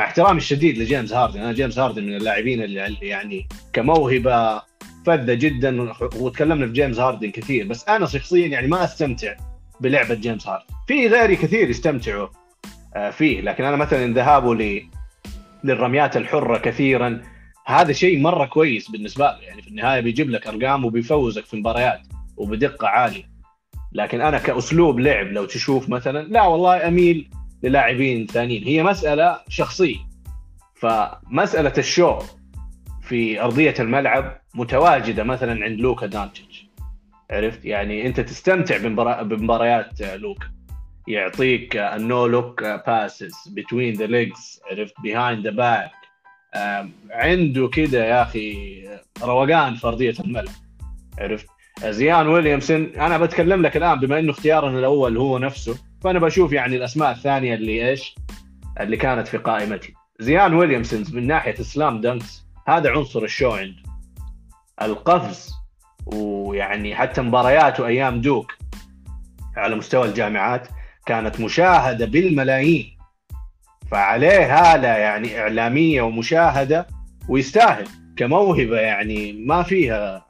مع احترامي الشديد لجيمس هاردن. أنا جيمس هاردن من اللاعبين اللي يعني كموهبة فذة جدا وتكلمنا في جيمس هاردن كثير. بس أنا شخصيا يعني ما أستمتع بلعبة جيمس هاردن. في غيري كثير يستمتعوا آه، فيه. لكن أنا مثلا ذهابه ل للرميات الحرة كثيرا هذا شيء مرة كويس بالنسبة له. يعني في النهاية بيجيب لك أرقام وبيفوزك في المباريات وبدقة عالية. لكن أنا كأسلوب لعب لو تشوف مثلا لا والله أميل للاعبين ثانيين هي مسألة شخصية. فمسألة ال show في أرضية الملعب متواجدة مثلا عند لوكا دونتشيتش عرفت؟ يعني أنت تستمتع بمباريات لوكا. يعطيك ال no look passes between the legs عرفت؟ behind the back عنده كده يا أخي روقان في أرضية الملعب. عرفت؟ زيان ويليامسون أنا بتكلم لك الآن بما إنه اختيارنا الأول هو نفسه. فأنا بشوف يعني الأسماء الثانية اللي إيش؟ اللي كانت في قائمتي. زيان ويليامسون من ناحية slam dunks هذا عنصر ال show عنده القفز ويعني حتى مبارياته أيام دوك على مستوى الجامعات كانت مشاهدة بالملايين. فعليه هاله يعني إعلامية ومشاهدة ويستاهل كموهبة يعني ما فيها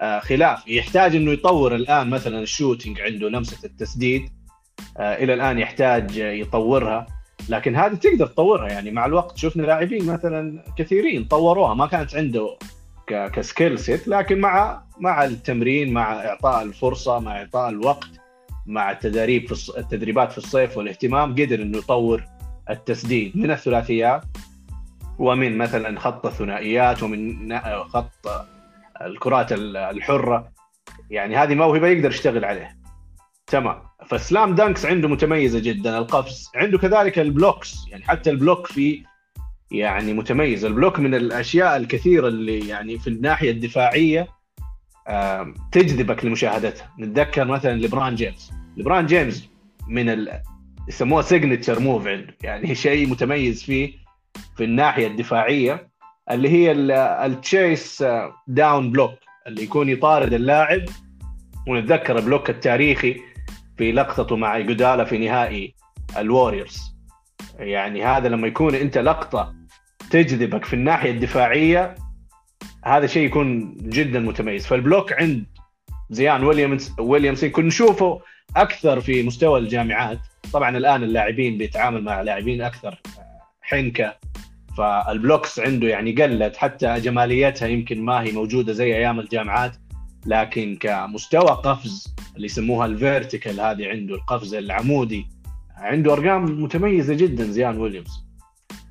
آه، خلاف. يحتاج إنه يطور الآن مثلا الشوتنج عنده لمسه التسديد. إلى الآن يحتاج يطورها. لكن هذه تقدر تطورها. يعني مع الوقت شفنا لاعبين مثلا كثيرين طوروها. ما كانت عنده ك skill set لكن مع مع التمرين مع إعطاء الفرصة مع إعطاء الوقت مع التدريب في التدريبات في الصيف والاهتمام قدر إنه يطور التسديد من الثلاثيات. ومن مثلا خط الثنائيات ومن خط الكرات الحرة. يعني هذه موهبة يقدر يشتغل عليها. تمام. ف slam dunks عنده متميزة جدا. القفز عنده كذلك ال blocks. يعني حتى ال block في يعني متميز. ال block من الأشياء الكثيرة اللي يعني في الناحية الدفاعية تجذبك لمشاهدتها. نتذكر مثلا لبران جيمس. لبران جيمس من ال... يسموها signature move يعني شيء متميز فيه في الناحية الدفاعية اللي هي ال chase down block اللي يكون يطارد اللاعب. ونتذكر ال block التاريخي في لقطته مع إيجودالا في نهائي الوريورز يعني هذا لما يكون أنت لقطة تجذبك في الناحية الدفاعية هذا شيء يكون جدا متميز. ف ال block عند زيان ويليامز ويليامز كنا نشوفه أكثر في مستوى الجامعات. طبعا الآن اللاعبين بيتعامل مع لاعبين أكثر حنكة. ف ال blocks عنده يعني قلت حتى جماليتها يمكن ما هي موجودة زي أيام الجامعات لكن كمستوى قفز اللي يسموها ال vertical هذه عنده القفز العمودي. عنده أرقام متميزة جدا زيان ويليامز.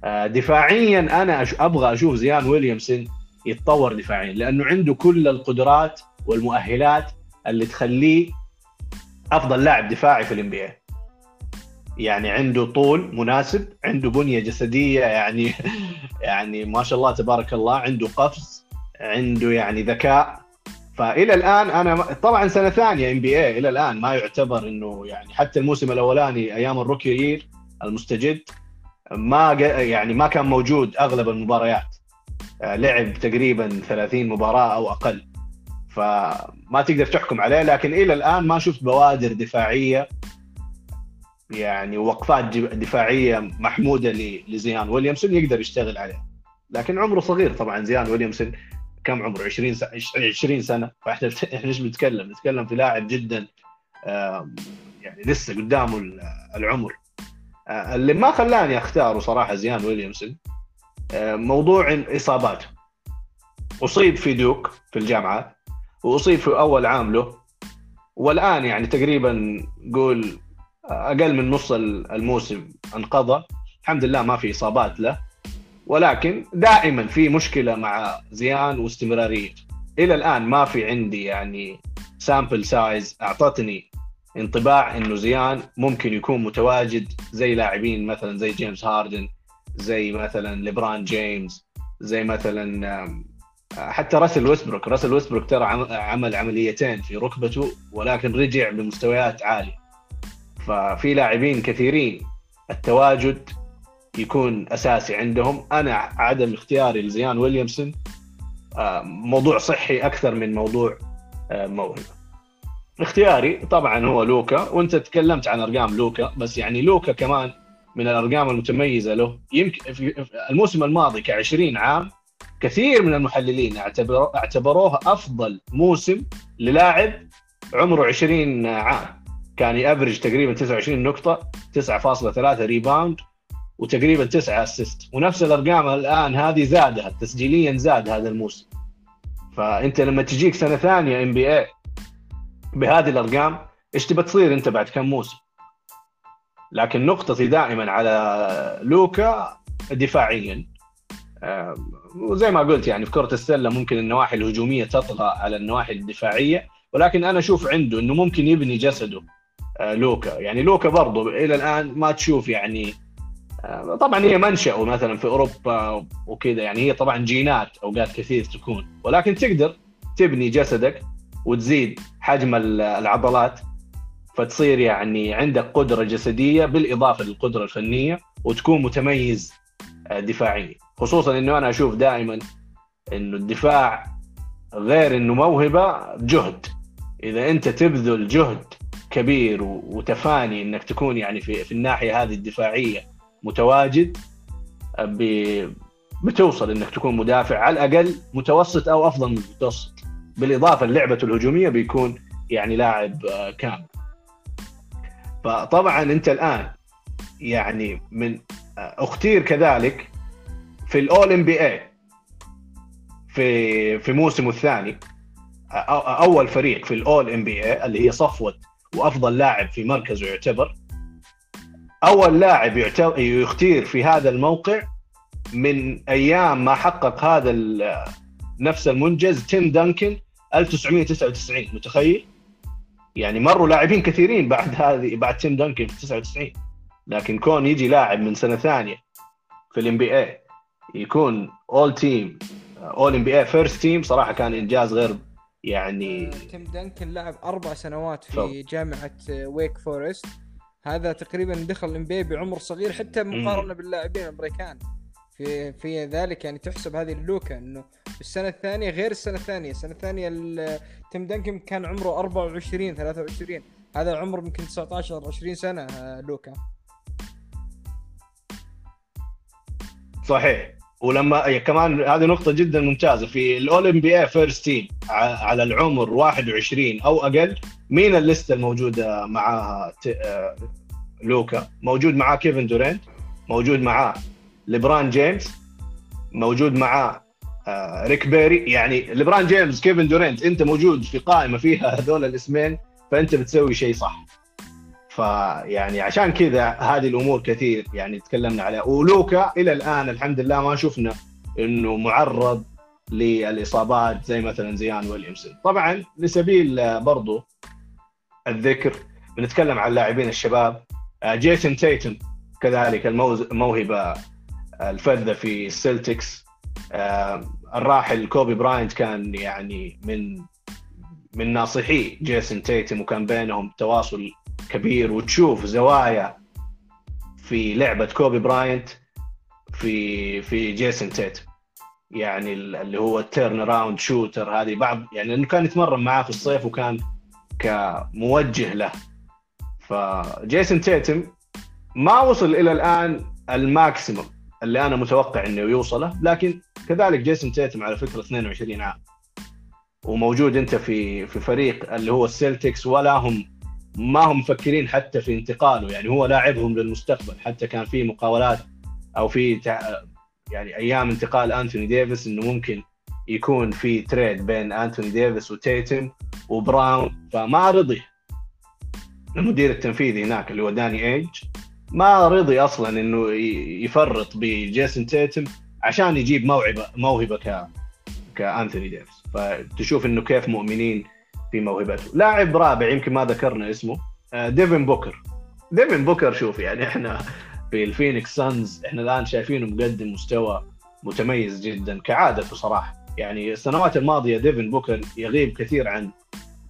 آه، دفاعيا أنا أبغى أشوف زيان ويليامسون يتطور دفاعيا لأنه عنده كل القدرات والمؤهلات اللي تخليه أفضل لاعب دفاعي في ال NBA يعني عنده طول مناسب عنده بنية جسدية يعني يعني ما شاء الله تبارك الله عنده قفز عنده يعني ذكاء. فإلى الآن أنا طبعا سنة ثانية NBA إلى الآن ما يعتبر إنه يعني حتى الموسم الأولاني أيام ال rookie year المستجد ما يعني ما كان موجود أغلب المباريات. آه، لعب تقريبا 30 مباراة أو أقل. فما تقدر تحكم عليه لكن إلى الآن ما شفت بوادر دفاعية يعني وقفات دفاعية محمودة لزيان ويليامسون يقدر يشتغل عليها لكن عمره صغير طبعا زيان ويليامسون. كم عمره؟ 20 سنه 20 سنة. فإحنا إحنا إيش بنتكلم؟ نتكلم في لاعب جدا يعني لسه قدامه العمر. آه، اللي ما خلاني أختاره صراحة زيان ويليامسون آه، موضوع إصاباته. أصيب في دوك في الجامعة وأصيب في أول عام له والآن يعني تقريبا قول أقل من نص الموسم انقضى. الحمد لله ما في إصابات له. ولكن دائما في مشكلة مع زيان واستمراريته إلى الآن ما في عندي يعني sample size أعطتني انطباع إنه زيان ممكن يكون متواجد زي لاعبين مثلا زي جيمس هاردن زي مثلا ليبران جيمس زي مثلا حتى راسل ويسبروك راسل ويسبروك ترى عمل عمليتين في ركبته ولكن رجع بمستويات عالية. ففي لاعبين كثيرين التواجد يكون أساسي عندهم. أنا عدم اختياري لزيان ويليامسون آه، موضوع صحي أكثر من موضوع آه، موهبة. اختياري طبعا هو لوكا وأنت تكلمت عن أرقام لوكا بس يعني لوكا كمان من الأرقام المتميزة له. يمكن في الموسم الماضي ك20 عام كثير من المحللين اعتبروه أفضل موسم للاعب عمره 20 عام. كان يأفرج تقريبا 29 نقطة 9.3 ريباوند وتقريبا 9 assist ونفس الأرقام الآن هذه زادها تسجيليا زاد هذا الموسم. فأنت لما تجيك سنة ثانية NBA بهذه الأرقام إيش تبى تصير أنت بعد كم موسم؟ لكن نقطتي دائما على لوكا دفاعيا. وزي ما قلت يعني في كرة السلة ممكن النواحي الهجومية تطغى على النواحي الدفاعية. ولكن أنا أشوف عنده إنه ممكن يبني جسده آه، لوكا. يعني لوكا برضه إلى الآن ما تشوف يعني طبعا هي منشأة مثلا في أوروبا وكذا يعني هي طبعا جينات أوقات كثير تكون. ولكن تقدر تبني جسدك وتزيد حجم العضلات فتصير يعني عندك قدرة جسدية بالإضافة للقدرة الفنية وتكون متميز آه، دفاعيا. خصوصا إنه أنا أشوف دائما إنه الدفاع غير إنه موهبة جهد. إذا أنت تبذل جهد كبير وتفاني إنك تكون يعني في في الناحية هذه الدفاعية متواجد بتوصل إنك تكون مدافع على الأقل متوسط أو أفضل من المتوسط. بالإضافة للعبة الهجومية بيكون يعني لاعب آه، كامل. فطبعا أنت الآن يعني من آه، أختير كذلك في الأول إم بي اي في في موسمه الثاني أول فريق في ال All NBA اللي هي صفوة وأفضل لاعب في مركزه يعتبر أول لاعب يختير في هذا الموقع من أيام ما حقق هذا نفس المنجز تيم دانكن 1999 متخيل؟ يعني مروا لاعبين كثيرين بعد هذه بعد تيم دانكن في 99 لكن كون يجي لاعب من سنة ثانية في ال NBA يكون All Team All NBA First Team صراحة كان إنجاز غير يعني تيم دنكن لعب أربع سنوات في. جامعة ويك فورست هذا تقريبا دخل NBA بعمر صغير حتى مقارنة باللاعبين الأمريكان. في في ذلك يعني تحسب هذه اللوكا إنه السنة الثانية غير السنة الثانية. السنة الثانية ال- تيم دنكن كان عمره 24 23 هذا عمر يمكن 19 20 سنة آه، لوكا. صحيح. ولما هي كمان هذه نقطة جدا ممتازة. في ال All NBA First Team على العمر 21 أو أقل مين الليستة الموجودة معاها لوكا؟ موجود معاه كيفن دورينت موجود معاه ليبران جيمس موجود معاه ريك بيري. يعني ليبران جيمس كيفن دورينت أنت موجود في قائمة فيها هذول الاسمين فأنت بتسوي شيء صح. فيعني عشان كذا هذه الأمور كثير يعني تكلمنا عليها. ولوكا إلى الآن الحمد لله ما شفنا إنه معرض للإصابات زي مثلا زيان ويليامسون. طبعا لسبيل برضو الذكر بنتكلم عن اللاعبين الشباب. آه، جيسون تيتم كذلك الموهبه الفذة في السلتكس. آه، الراحل كوبي براينت كان يعني من من ناصحي جيسون تيتم وكان بينهم تواصل كبير وتشوف زوايا في لعبة كوبي براينت في في جيسون تيتم يعني ال- اللي هو ال turnaround shooter هذه. بعض يعني إنه كان يتمرن معاه في الصيف وكان كموجه له. فجيسون تيتم ما وصل إلى الآن ال maximum اللي أنا متوقع إنه يوصله. لكن كذلك جيسون تيتم على فكرة 22 عام. وموجود أنت في في فريق اللي هو السلتكس ولا هم ما هم مفكرين حتى في انتقاله يعني هو لاعبهم للمستقبل حتى كان في مقاولات أو في تع... يعني أيام انتقال أنتوني ديفيس إنه ممكن يكون في trade بين أنتوني ديفيس وتيتم وبراون فما رضي. المدير التنفيذي هناك اللي هو داني إيج ما رضي أصلا إنه يفرط بجيسون تيتم عشان يجيب موهبه موهبة ك كأنتوني ديفيس. فتشوف إنه كيف مؤمنين في موهبته لاعب رابع يمكن ما ذكرنا اسمه آه، ديفن بوكر. ديفن بوكر شوف يعني إحنا في الفينيكس سانز إحنا الآن شايفينه مقدم مستوى متميز جدا كعادته صراحة. يعني السنوات الماضية ديفن بوكر يغيب كثير عن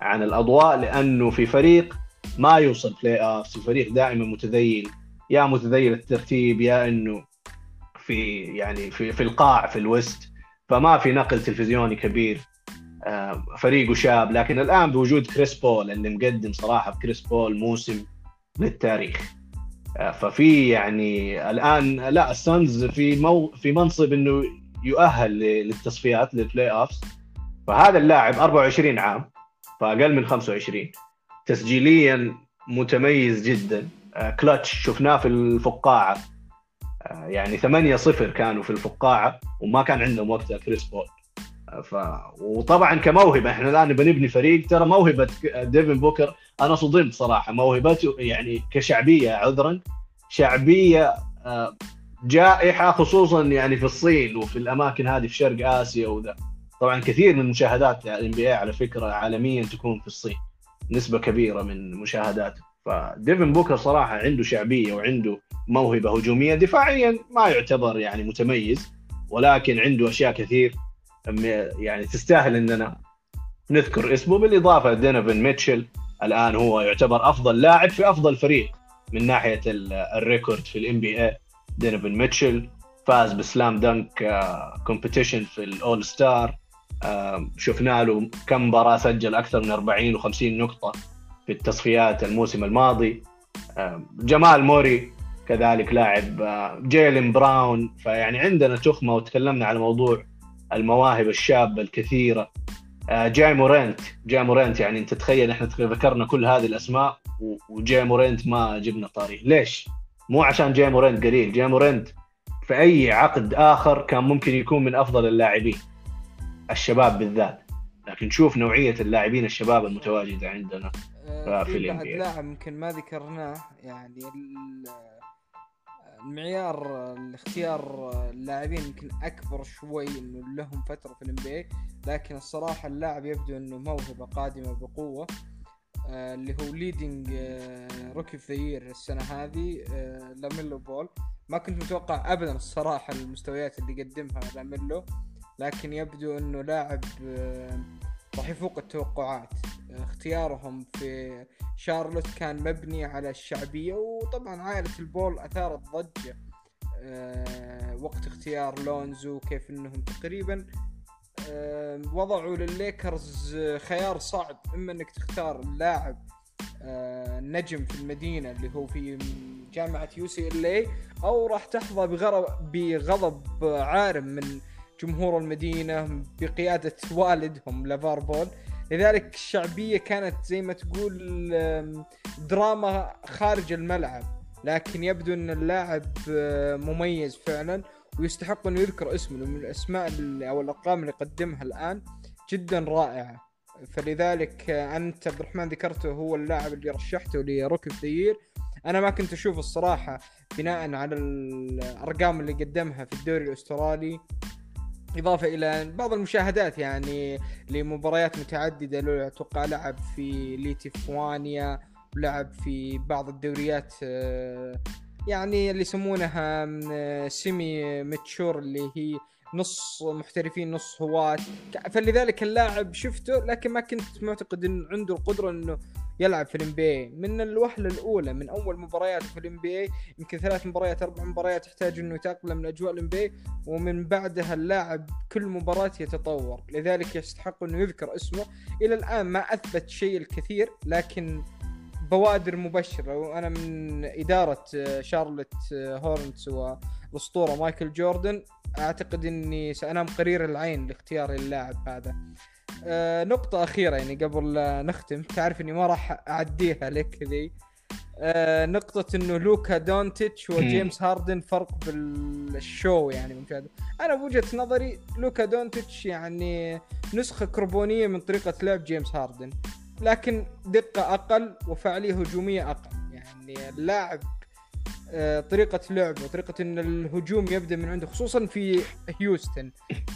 عن الأضواء لأنه في فريق ما يوصل playoff فريق دائما متذيل. يا متذيل الترتيب يا إنه في يعني في في القاع في ال West فما في نقل تلفزيوني كبير. فريقه شاب لكن الآن بوجود كريس بول اللي مقدم صراحة بكريس بول موسم للتاريخ. آه، ففي يعني الآن لا السانز في مو في منصب إنه يؤهل للتصفيات لل playoffs فهذا اللاعب 24 عام فأقل من 25 تسجيليا متميز جدا. آه، كلتش شفناه في الفقاعة. آه، يعني 8 0 كانوا في الفقاعة وما كان عندهم وقتها كريس بول. آه، ف وطبعا كموهبة. إحنا الآن بنبني فريق. ترى موهبة ديفن بوكر أنا صدمت صراحة. موهبته يعني كشعبية عذرا. شعبية آه، جائحة خصوصا يعني في الصين وفي الأماكن هذه في شرق آسيا وذا. طبعا كثير من مشاهدات ال NBA على فكرة عالميا تكون في الصين. نسبة كبيرة من مشاهداته. فديفن بوكر صراحة عنده شعبية وعنده موهبة هجومية. دفاعيا ما يعتبر يعني متميز ولكن عنده أشياء كثير يعني تستاهل إننا نذكر اسمه بالإضافة لدونوفان ميتشل الآن هو يعتبر أفضل لاعب في أفضل فريق من ناحية ال- ال record في ال NBA دونوفان ميتشل فاز ب slam dunk competition في ال All Star. آه، شفنا له كم مباراة سجل أكثر من 40 و50 نقطة في التصفيات الموسم الماضي. آه، جمال موري كذلك لاعب آه، جيلين براون. فيعني عندنا تخمة وتكلمنا على موضوع المواهب الشابة الكثيرة. آه، جا مورانت. جا مورانت يعني انت تخيل إحنا ذكرنا كل هذه الأسماء وجا مورانت ما جبنا طاريه. ليش؟ مو عشان جا مورانت قليل. جا مورانت في أي عقد آخر كان ممكن يكون من أفضل اللاعبين. الشباب بالذات. لكن شوف نوعية اللاعبين الشباب المتواجدة عندنا آه، في في ال بعد NBA. لاعب يمكن ما ذكرناه يعني المعيار الاختيار اللاعبين يمكن أكبر شوي إنه لهم فترة في ال NBA لكن الصراحة اللاعب يبدو إنه موهبة قادمة بقوة آه، اللي هو leading rookie في ذا السنة هذه آه، لاميلو بول. ما كنت متوقع ابدا الصراحة المستويات اللي قدمها لاميلو لكن يبدو إنه لاعب آه، راح يفوق التوقعات. اختيارهم في شارلوت كان مبني على الشعبية وطبعا عائلة البول أثارت ضجة وقت اختيار لونزو كيف إنهم تقريبا وضعوا للليكرز خيار صعب. إما إنك تختار اللاعب آه، نجم في المدينة اللي هو في جامعة UCLA أو راح تحظى بغضب بغضب عارم من جمهور المدينة بقيادة والدهم لافار بول. لذلك الشعبية كانت زي ما تقول دراما خارج الملعب. لكن يبدو أن اللاعب آه، مميز فعلا ويستحق انه يذكر اسمه من الأسماء أو الأرقام اللي قدمها الآن جدا رائعة. فلذلك أنت عبد الرحمن ذكرته هو اللاعب اللي رشحته ل rookie of the أنا ما كنت أشوف الصراحة بناء على الأرقام اللي قدمها في الدوري الأسترالي. إضافة إلى بعض المشاهدات يعني لمباريات متعددة له أتوقع لعب في ليتيفوانيا ولعب في بعض الدوريات آه، يعني اللي يسمونها سيمي متشور اللي هي نص محترفين نص هواة. فلذلك اللاعب شفته لكن ما كنت معتقد انه عنده القدرة إنه يلعب في ال NBA من الوهلة الأولى من أول مباريات في ال NBA يمكن ثلاث مباريات أربع مباريات يحتاج إنه يتأقلم من اجواء ال NBA ومن بعدها اللاعب كل مباراة يتطور. لذلك يستحق إنه يذكر اسمه. إلى الآن ما أثبت شيء الكثير لكن بوادر مبشرة. وأنا من إدارة آه، شارلوت آه، هورنتس والأسطورة مايكل جوردن أعتقد إني سأنام قرير العين لاختياري اللاعب هذا. آه نقطة أخيرة يعني قبل نختم. تعرف إني ما راح أعديها لك ذي. آه نقطة إنه لوكا دونتيتش وجيمس هاردن فرق بالشو يعني من أنا بوجهة نظري لوكا دونتيتش يعني نسخة كربونية من طريقة لعب جيمس هاردن. لكن دقة أقل وفعالية هجومية أقل. يعني اللاعب طريقة لعبه وطريقة إن الهجوم يبدأ من عنده خصوصا في هيوستن.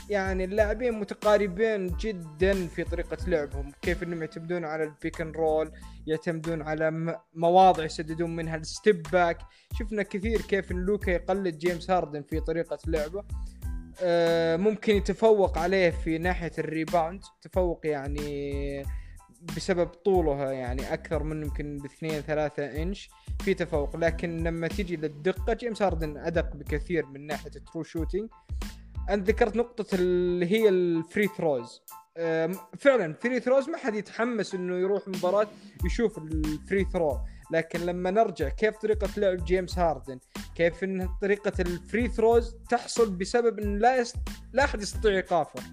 يعني اللاعبين متقاربين جدا في طريقة لعبهم كيف إنهم يعتمدون على ال pick and roll يعتمدون على مواضع يسددون منها ال step back شفنا كثير كيف إن لوكا يقلد جيمس هاردن في طريقة لعبه. آه، ممكن يتفوق عليه في ناحية ال rebound. تفوق يعني بسبب طوله يعني أكثر من يمكن باثنين ثلاثة إنش في تفوق. لكن لما تيجي للدقة جيمس هاردن أدق بكثير من ناحية ال true shooting انت ذكرت نقطة اللي هي ال free throws فعلا free throws ما حد يتحمس إنه يروح مباراة يشوف ال free throw لكن لما نرجع كيف طريقة لعب جيمس هاردن كيف إن طريقة ال free throws تحصل بسبب إن لا يست... لا أحد يستطيع إيقافه.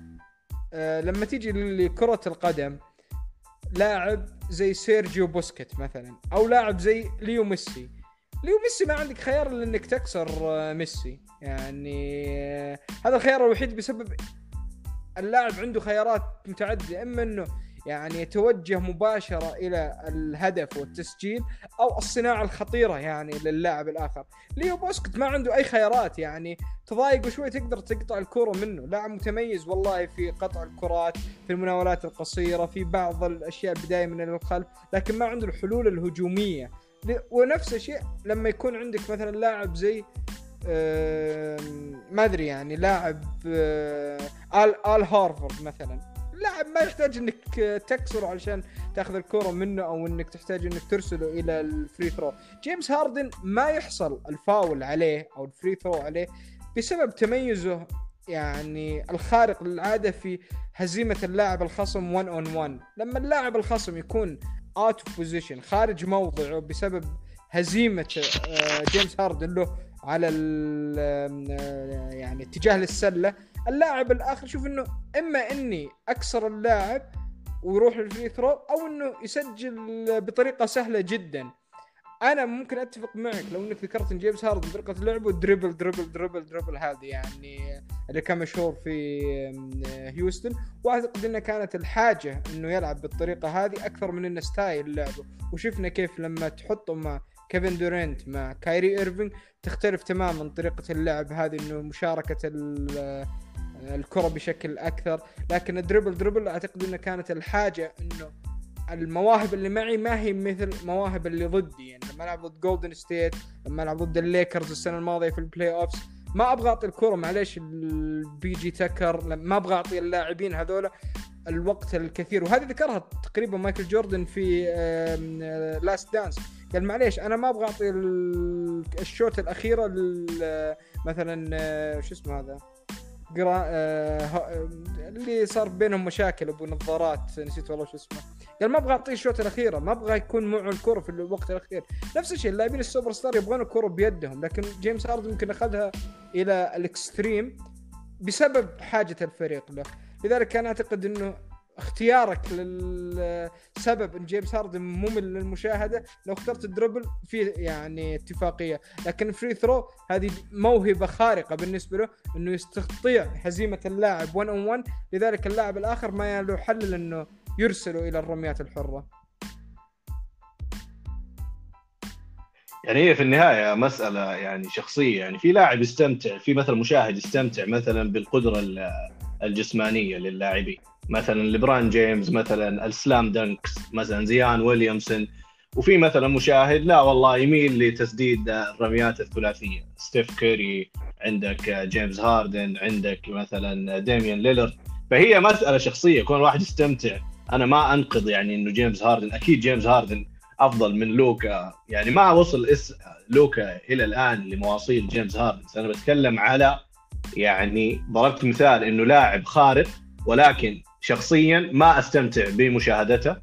أه لما تيجي لكرة القدم لاعب زي سيرجيو بوسكيتس مثلا أو لاعب زي ليو ميسي. ليو ميسي ما عندك خيار إلا إنك تكسر آه، ميسي. يعني آه، هذا الخيار الوحيد بسبب اللاعب عنده خيارات متعددة إما إنه يعني يتوجه مباشرة إلى الهدف والتسجيل أو الصناعة الخطيرة يعني للاعب الآخر. ليو بوسكت ما عنده أي خيارات يعني تضايق شوي تقدر تقطع الكرة منه. لاعب متميز والله في قطع الكرات في المناولات القصيرة في بعض الأشياء البداية من الخلف لكن ما عنده الحلول الهجومية. ونفس الشيء لما يكون عندك مثلا لاعب زي ما أدري يعني لاعب ال آل هورفورد مثلا. لاعب ما يحتاج إنك تكسره علشان تأخذ الكرة منه أو إنك تحتاج إنك ترسله إلى ال free throw جيمس هاردن ما يحصل الفاول عليه أو ال free throw عليه بسبب تميزه يعني الخارق للعادة في هزيمة اللاعب الخصم 1 on 1 لما اللاعب الخصم يكون out of position خارج موضعه بسبب هزيمة آه، جيمس هاردن له على آه، يعني اتجاه للسلة اللاعب الآخر شوف إنه إما إني أكسر اللاعب ويروح لل free throw أو إنه يسجل بطريقة سهلة جدا. أنا ممكن أتفق معك لو إنك ذكرت إن جيمس هاردن طريقة لعبه dribble dribble dribble dribble هذه يعني اللي كان مشهور في هيوستن. وأعتقد إنها كانت الحاجة إنه يلعب بالطريقة هذه أكثر من إنه style لعبه. وشفنا كيف لما تحطه مع كيفن دورينت مع كايري ايرفينج تختلف تماما طريقة اللعب هذه إنه مشاركة الكرة بشكل أكثر لكن ال dribble dribble أعتقد إنه كانت الحاجة إنه المواهب اللي معي ما هي مثل مواهب اللي ضدي يعني لما ألعب ضد جولدن ستيت لما ألعب ضد الليكرز السنة الماضية في ال playoffs ما أبغى أعطي الكرة معليش البي جي تكر ما أبغى أعطي اللاعبين هذول الوقت الكثير. وهذه ذكرها تقريبا مايكل جوردن في Last Dance قال معليش أنا ما أبغى أعطي ال shot الأخيرة مثلا آه، شو اسمه هذا؟ قرا آه اللي صار بينهم مشاكل أبو نظارات نسيت والله شو اسمه. قال ما أبغى أعطيه ال shot الأخيرة ما أبغى يكون معه الكرة في الوقت الأخير. نفس الشيء اللاعبين السوبر ستار يبغون الكرة بيدهم لكن جيمس هاردن يمكن أخذها إلى ال extreme بسبب حاجة الفريق له. لذلك أنا أعتقد إنه اختيارك للسبب إن جيمس هاردن ممل للمشاهدة لو اخترت ال dribble في يعني اتفاقية لكن free throw هذه موهبة خارقة بالنسبة له إنه يستطيع هزيمة اللاعب 1 on 1 لذلك اللاعب الآخر ما له حل إنه يرسله إلى الرميات الحرة. يعني هي في النهاية مسألة يعني شخصية يعني في لاعب يستمتع في مثلا مشاهد يستمتع مثلا بالقدرة الجسمانية للاعبين. مثلا ليبرون جيمس مثلا ال slam dunks مثلا زايون ويليامسون. وفي مثلا مشاهد لا والله يميل لتسديد الرميات الثلاثية. ستيف كيري عندك جيمس هاردن عندك مثلا ديميان ليلر فهي مسألة شخصية كون الواحد يستمتع. أنا ما أنقص يعني إنه جيمس هاردن أكيد جيمس هاردن أفضل من لوكا. يعني ما وصل إس لوكا إلى الآن لمواصيل جيمس هاردن. أنا بتكلم على يعني ضربت مثال إنه لاعب خارق ولكن شخصيا ما أستمتع بمشاهدته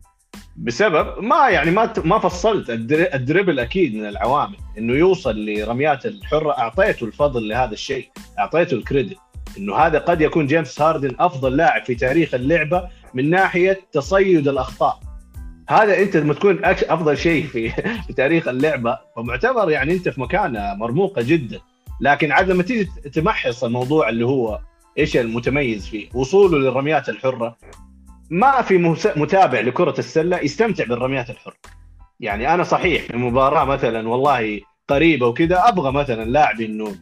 بسبب ما يعني ما ما فصلت. ال dribble أكيد من العوامل. إنه يوصل لرميات الحرة. أعطيته الفضل لهذا الشيء. أعطيته الكريدت. إنه هذا قد يكون جيمس هاردن أفضل لاعب في تاريخ اللعبة من ناحية تصيد الأخطاء. هذا أنت لما تكون أفضل شيء في في تاريخ اللعبة. فمعتبر يعني أنت في مكانة مرموقة جدا. لكن عاد لما تيجي تمحص الموضوع اللي هو إيش المتميز فيه؟ وصوله للرميات الحرة. ما في متابع لكرة السلة يستمتع بالرميات الحرة. يعني أنا صحيح في مباراة مثلا والله قريبة وكذا أبغى مثلا لاعب إنه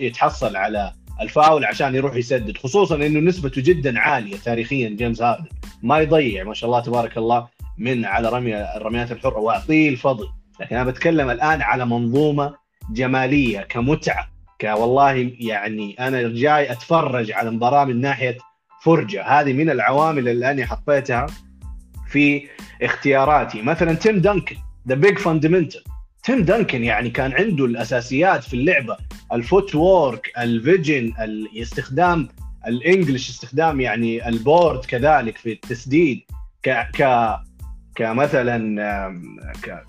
يتحصل على الفاول عشان يروح يسدد خصوصا إنه نسبته جدا عالية تاريخيا جيمس هاردن. ما يضيع ما شاء الله تبارك الله من على رمي الرميات الحرة. واعطيه الفضل لكن أنا بتكلم الآن على منظومة جمالية كمتعة. والله يعني أنا جاي أتفرج على مباراة من ناحية فرجة. هذه من العوامل اللي أنا حطيتها في اختياراتي. مثلا تيم دانكن The Big Fundamental تيم دانكن يعني كان عنده الأساسيات في اللعبة. ال footwork ال vision الاستخدام ال angles استخدام يعني ال board كذلك في التسديد. ك ك كمثلا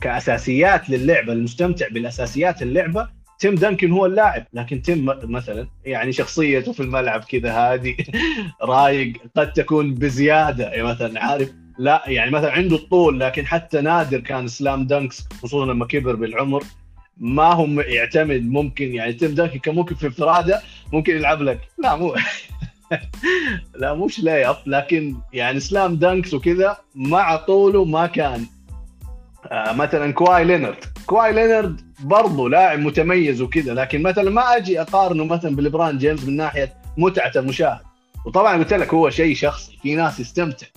كأساسيات للعبة المستمتع بالأساسيات اللعبة. تيم دانكن هو اللاعب لكن تيم مثلا يعني شخصيته في الملعب كذا هادي رايق قد تكون بزيادة يعني مثلا عارف لا يعني مثلا عنده الطول لكن حتى نادر كان slam dunks خصوصا لما كبر بالعمر ما هم يعتمد ممكن يعني تيم دانكن كان ممكن في انفراده ممكن يلعب لك. لا مو لا مش lay up لكن يعني slam dunks وكذا مع طوله ما كان مثلا كواي لينرد. كواي لينرد برضه لاعب متميز وكذا لكن مثلا ما أجي أقارنه مثلا بليبران جيمس من ناحية متعة المشاهد. وطبعا قلت لك هو شيء شخصي في ناس يستمتع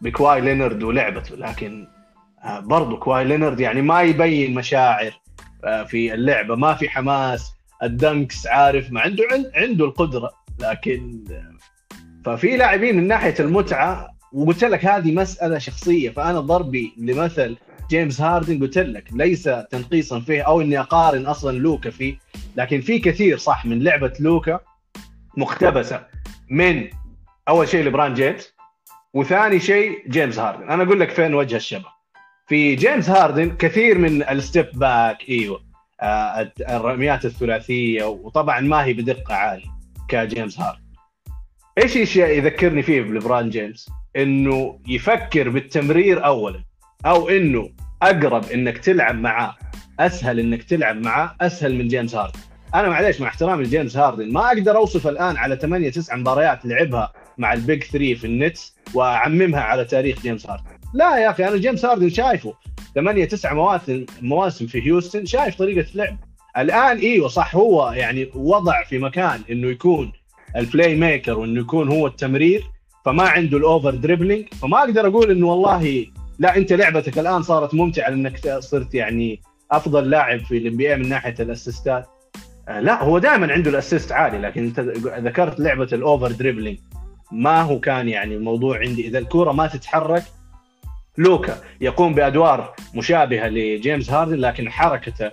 بكواي لينرد ولعبته لكن آه برضه كواي لينرد يعني ما يبين مشاعر آه في اللعبة ما في حماس ال dunks عارف ما عنده عنده القدرة لكن آه، ففي لاعبين من ناحية المتعة وقلت لك هذه مسألة شخصية فأنا ضربي لمثل جيمس هاردن قلت لك ليس تنقيصا فيه أو إني أقارن أصلا لوكا فيه لكن في كثير صح من لعبة لوكا مقتبسة من أول شيء لبران جيمس وثاني شيء جيمس هاردن. أنا أقول لك فين وجه الشبه. في جيمس هاردن كثير من ال step back إيوه آه الرميات الثلاثية وطبعا ما هي بدقة عالية كجيمس هاردن. إيش الشيء يذكرني فيه بلبران جيمس؟ إنه يفكر بالتمرير اولا أو إنه أقرب إنك تلعب معاه أسهل إنك تلعب معاه أسهل من جيمس هاردن أنا معليش مع احترامي لجيمس هاردن ما أقدر أوصف الآن على 8 9 مباريات لعبها مع ال Big 3 في النتس وأعممها على تاريخ جيمس هاردن لا يا أخي أنا جيمس هاردن شايفه. ثمانية تسعة مواسم مواسم في هيوستن شايف طريقة لعب الآن إيوه صح هو يعني وضع في مكان إنه يكون ال playmaker وإنه يكون هو التمرير فما عنده ال over dribbling فما أقدر أقول إنه والله لا أنت لعبتك الآن صارت ممتعة لأنك صرت يعني أفضل لاعب في ال NBA من ناحية الأسيستات. آه، لا هو دائما عنده ال assist عالي لكن أنت ذكرت لعبة ال over dribbling. ما هو كان يعني الموضوع عندي. إذا الكوره ما تتحرك لوكا يقوم بأدوار مشابهة لجيمس هاردن لكن حركته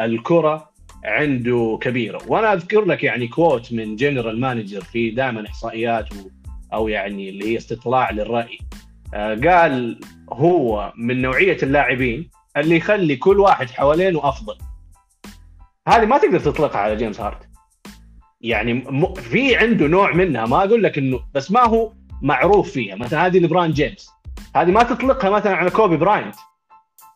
الكرة عنده كبيرة. وأنا أذكر لك يعني quote من general manager في دائما إحصائيات أو يعني اللي هي استطلاع للرأي. قال هو من نوعية اللاعبين اللي يخلي كل واحد حوالينه أفضل. هذه ما تقدر تطلقها على جيمس هاردن. يعني في عنده نوع منها ما أقول لك إنه بس ما هو معروف فيها. مثلا هذه لبران جيمس. هذه ما تطلقها مثلا على كوبي براينت.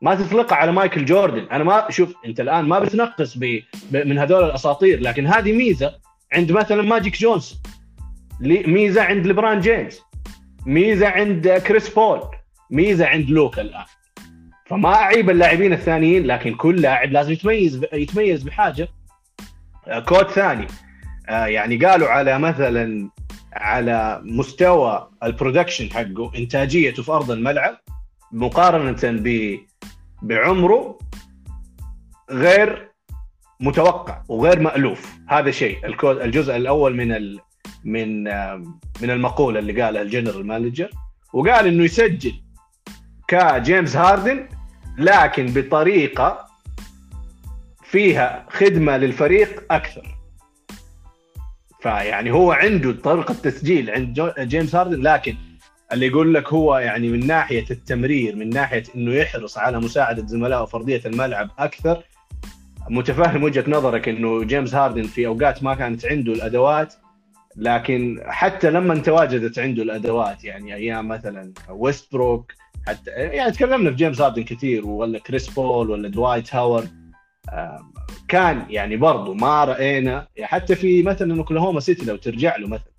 ما تطلقها على مايكل جوردن. أنا ما شوف أنت الآن ما بتنقص ب... من هذول الأساطير لكن هذه ميزة عند مثلا ماجيك جونسون. ميزة عند لبران جيمس. ميزة عند كريس بول ميزة عند لوكا الآن. فما أعيب اللاعبين الثانيين لكن كل لاعب لازم يتميز يتميز بحاجة. آه، quote ثاني. آه، يعني قالوا على مثلا على مستوى ال production حقه انتاجيته في أرض الملعب مقارنة ب بعمره غير متوقع وغير مألوف. هذا شيء الجزء الأول من من من المقولة اللي قالها ال general manager وقال إنه يسجل كجيمس هاردن لكن بطريقة فيها خدمة للفريق أكثر. فيعني هو عنده طريقة تسجيل عند جيمس هاردن لكن اللي يقول لك هو يعني من ناحية التمرير من ناحية إنه يحرص على مساعدة زملائه في ارضيه الملعب أكثر متفهم وجهة نظرك إنه جيمس هاردن في أوقات ما كانت عنده الأدوات لكن حتى لما تواجدت عنده الأدوات يعني أيام مثلا ويست بروك حتى يعني تكلمنا في جيمس هاردن كثير ولا كريس بول ولا دوايت هاورد كان يعني برضه ما رأينا حتى في مثلا اوكلاهوما سيتي لو ترجع له مثلا.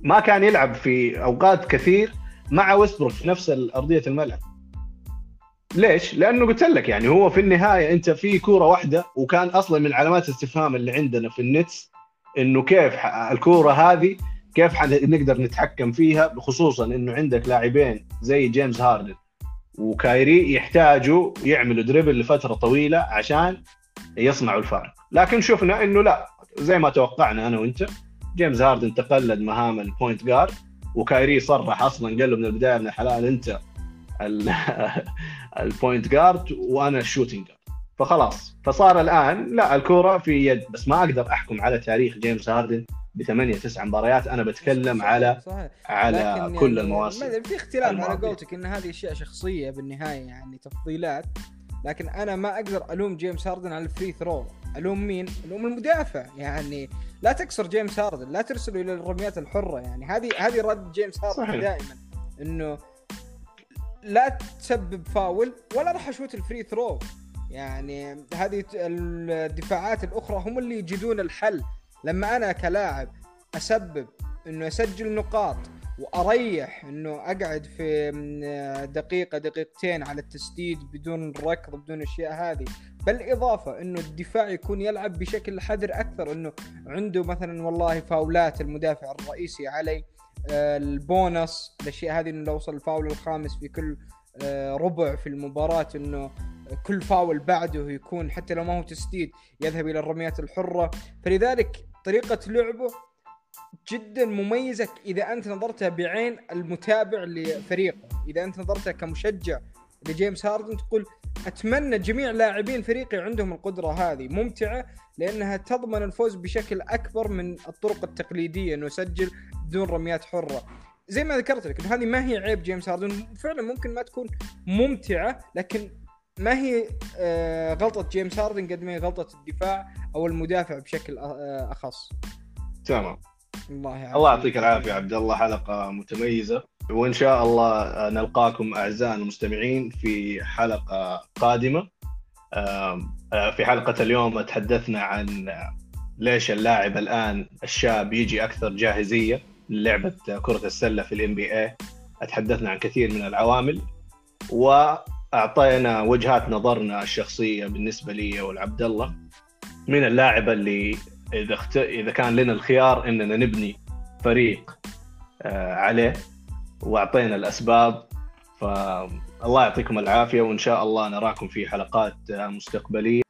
ما كان يلعب في أوقات كثير مع ويستبروك في نفس ارضيه الملعب. ليش؟ لأنه قلت لك يعني هو في النهاية أنت في كورة واحدة وكان أصلا من علامات الاستفهام اللي عندنا في النتس إنه كيف الكورة هذه كيف نقدر نتحكم فيها خصوصا إنه عندك لاعبين زي جيمس هاردن وكايري يحتاجوا يعملوا dribble لفترة طويلة عشان يصنعوا الفارق لكن شفنا إنه لا. زي ما توقعنا أنا وأنت جيمس هاردن تقلد مهام ال point guard وكايري صرح أصلا قال له من البداية من الحلال أنت ال point guard وأنا ال shooting guard فخلاص. فصار الآن لا الكورة في يد بس ما أقدر أحكم على تاريخ جيمس هاردن بثمانية تسع مباريات. أنا بتكلم على صحيح. على كل يعني المواسم. في اختلاف على قولتك إن هذه أشياء شخصية بالنهاية يعني تفضيلات. لكن أنا ما أقدر ألوم جيمس هاردن على ال free throw ألوم مين؟ ألوم المدافع. يعني لا تكسر جيمس هاردن لا ترسله إلى الرميات الحرة. يعني هذه هذه رد جيمس هاردن دائما إنه لا تسبب فاول ولا راح اشوت ال free throw يعني هذه الدفاعات الأخرى هم اللي يجدون الحل. لما أنا كلاعب أسبب إنه أسجل نقاط وأريح إنه أقعد في دقيقة دقيقتين على التسديد بدون ركض بدون الاشياء هذه. بالاضافه إنه الدفاع يكون يلعب بشكل حذر أكثر إنه عنده مثلا والله فاولات المدافع الرئيسي علي آه، البونص الأشياء هذه إنه لو وصل الفاول الخامس في كل ربع في المباراة إنه كل فاول بعده يكون حتى لو ما هو تسديد يذهب إلى الرميات الحرة. فلذلك طريقة لعبه جدا مميزة إذا أنت نظرتها بعين المتابع لفريقه. إذا أنت نظرتها كمشجع لجيمس هاردن تقول أتمنى جميع لاعبين فريقي عندهم القدرة هذه. ممتعة لأنها تضمن الفوز بشكل أكبر من الطرق التقليدية إنه يسجل بدون رميات حرة. زي ما ذكرت لك هذه ما هي عيب جيمس هاردن. فعلا ممكن ما تكون ممتعة لكن ما هي آه، غلطة جيمس هاردن قد ما هي غلطة الدفاع أو المدافع بشكل آه، أخص. تمام. الله يعافيك. الله يعطيك العافية عبد الله. حلقة متميزة. وإن شاء الله نلقاكم اعزائنا المستمعين في حلقة قادمة. آه، في حلقة اليوم تحدثنا عن ليش اللاعب الآن الشاب يجي أكثر جاهزية. للعبه كرة السلة في الام بي اي تحدثنا عن كثير من العوامل و اعطينا وجهات نظرنا الشخصية بالنسبة لي والعبد الله من اللاعب اللي إذا اخت... إذا كان لنا الخيار إننا نبني فريق آه، عليه وأعطينا الأسباب فالله يعطيكم العافية وإن شاء الله نراكم في حلقات مستقبلية.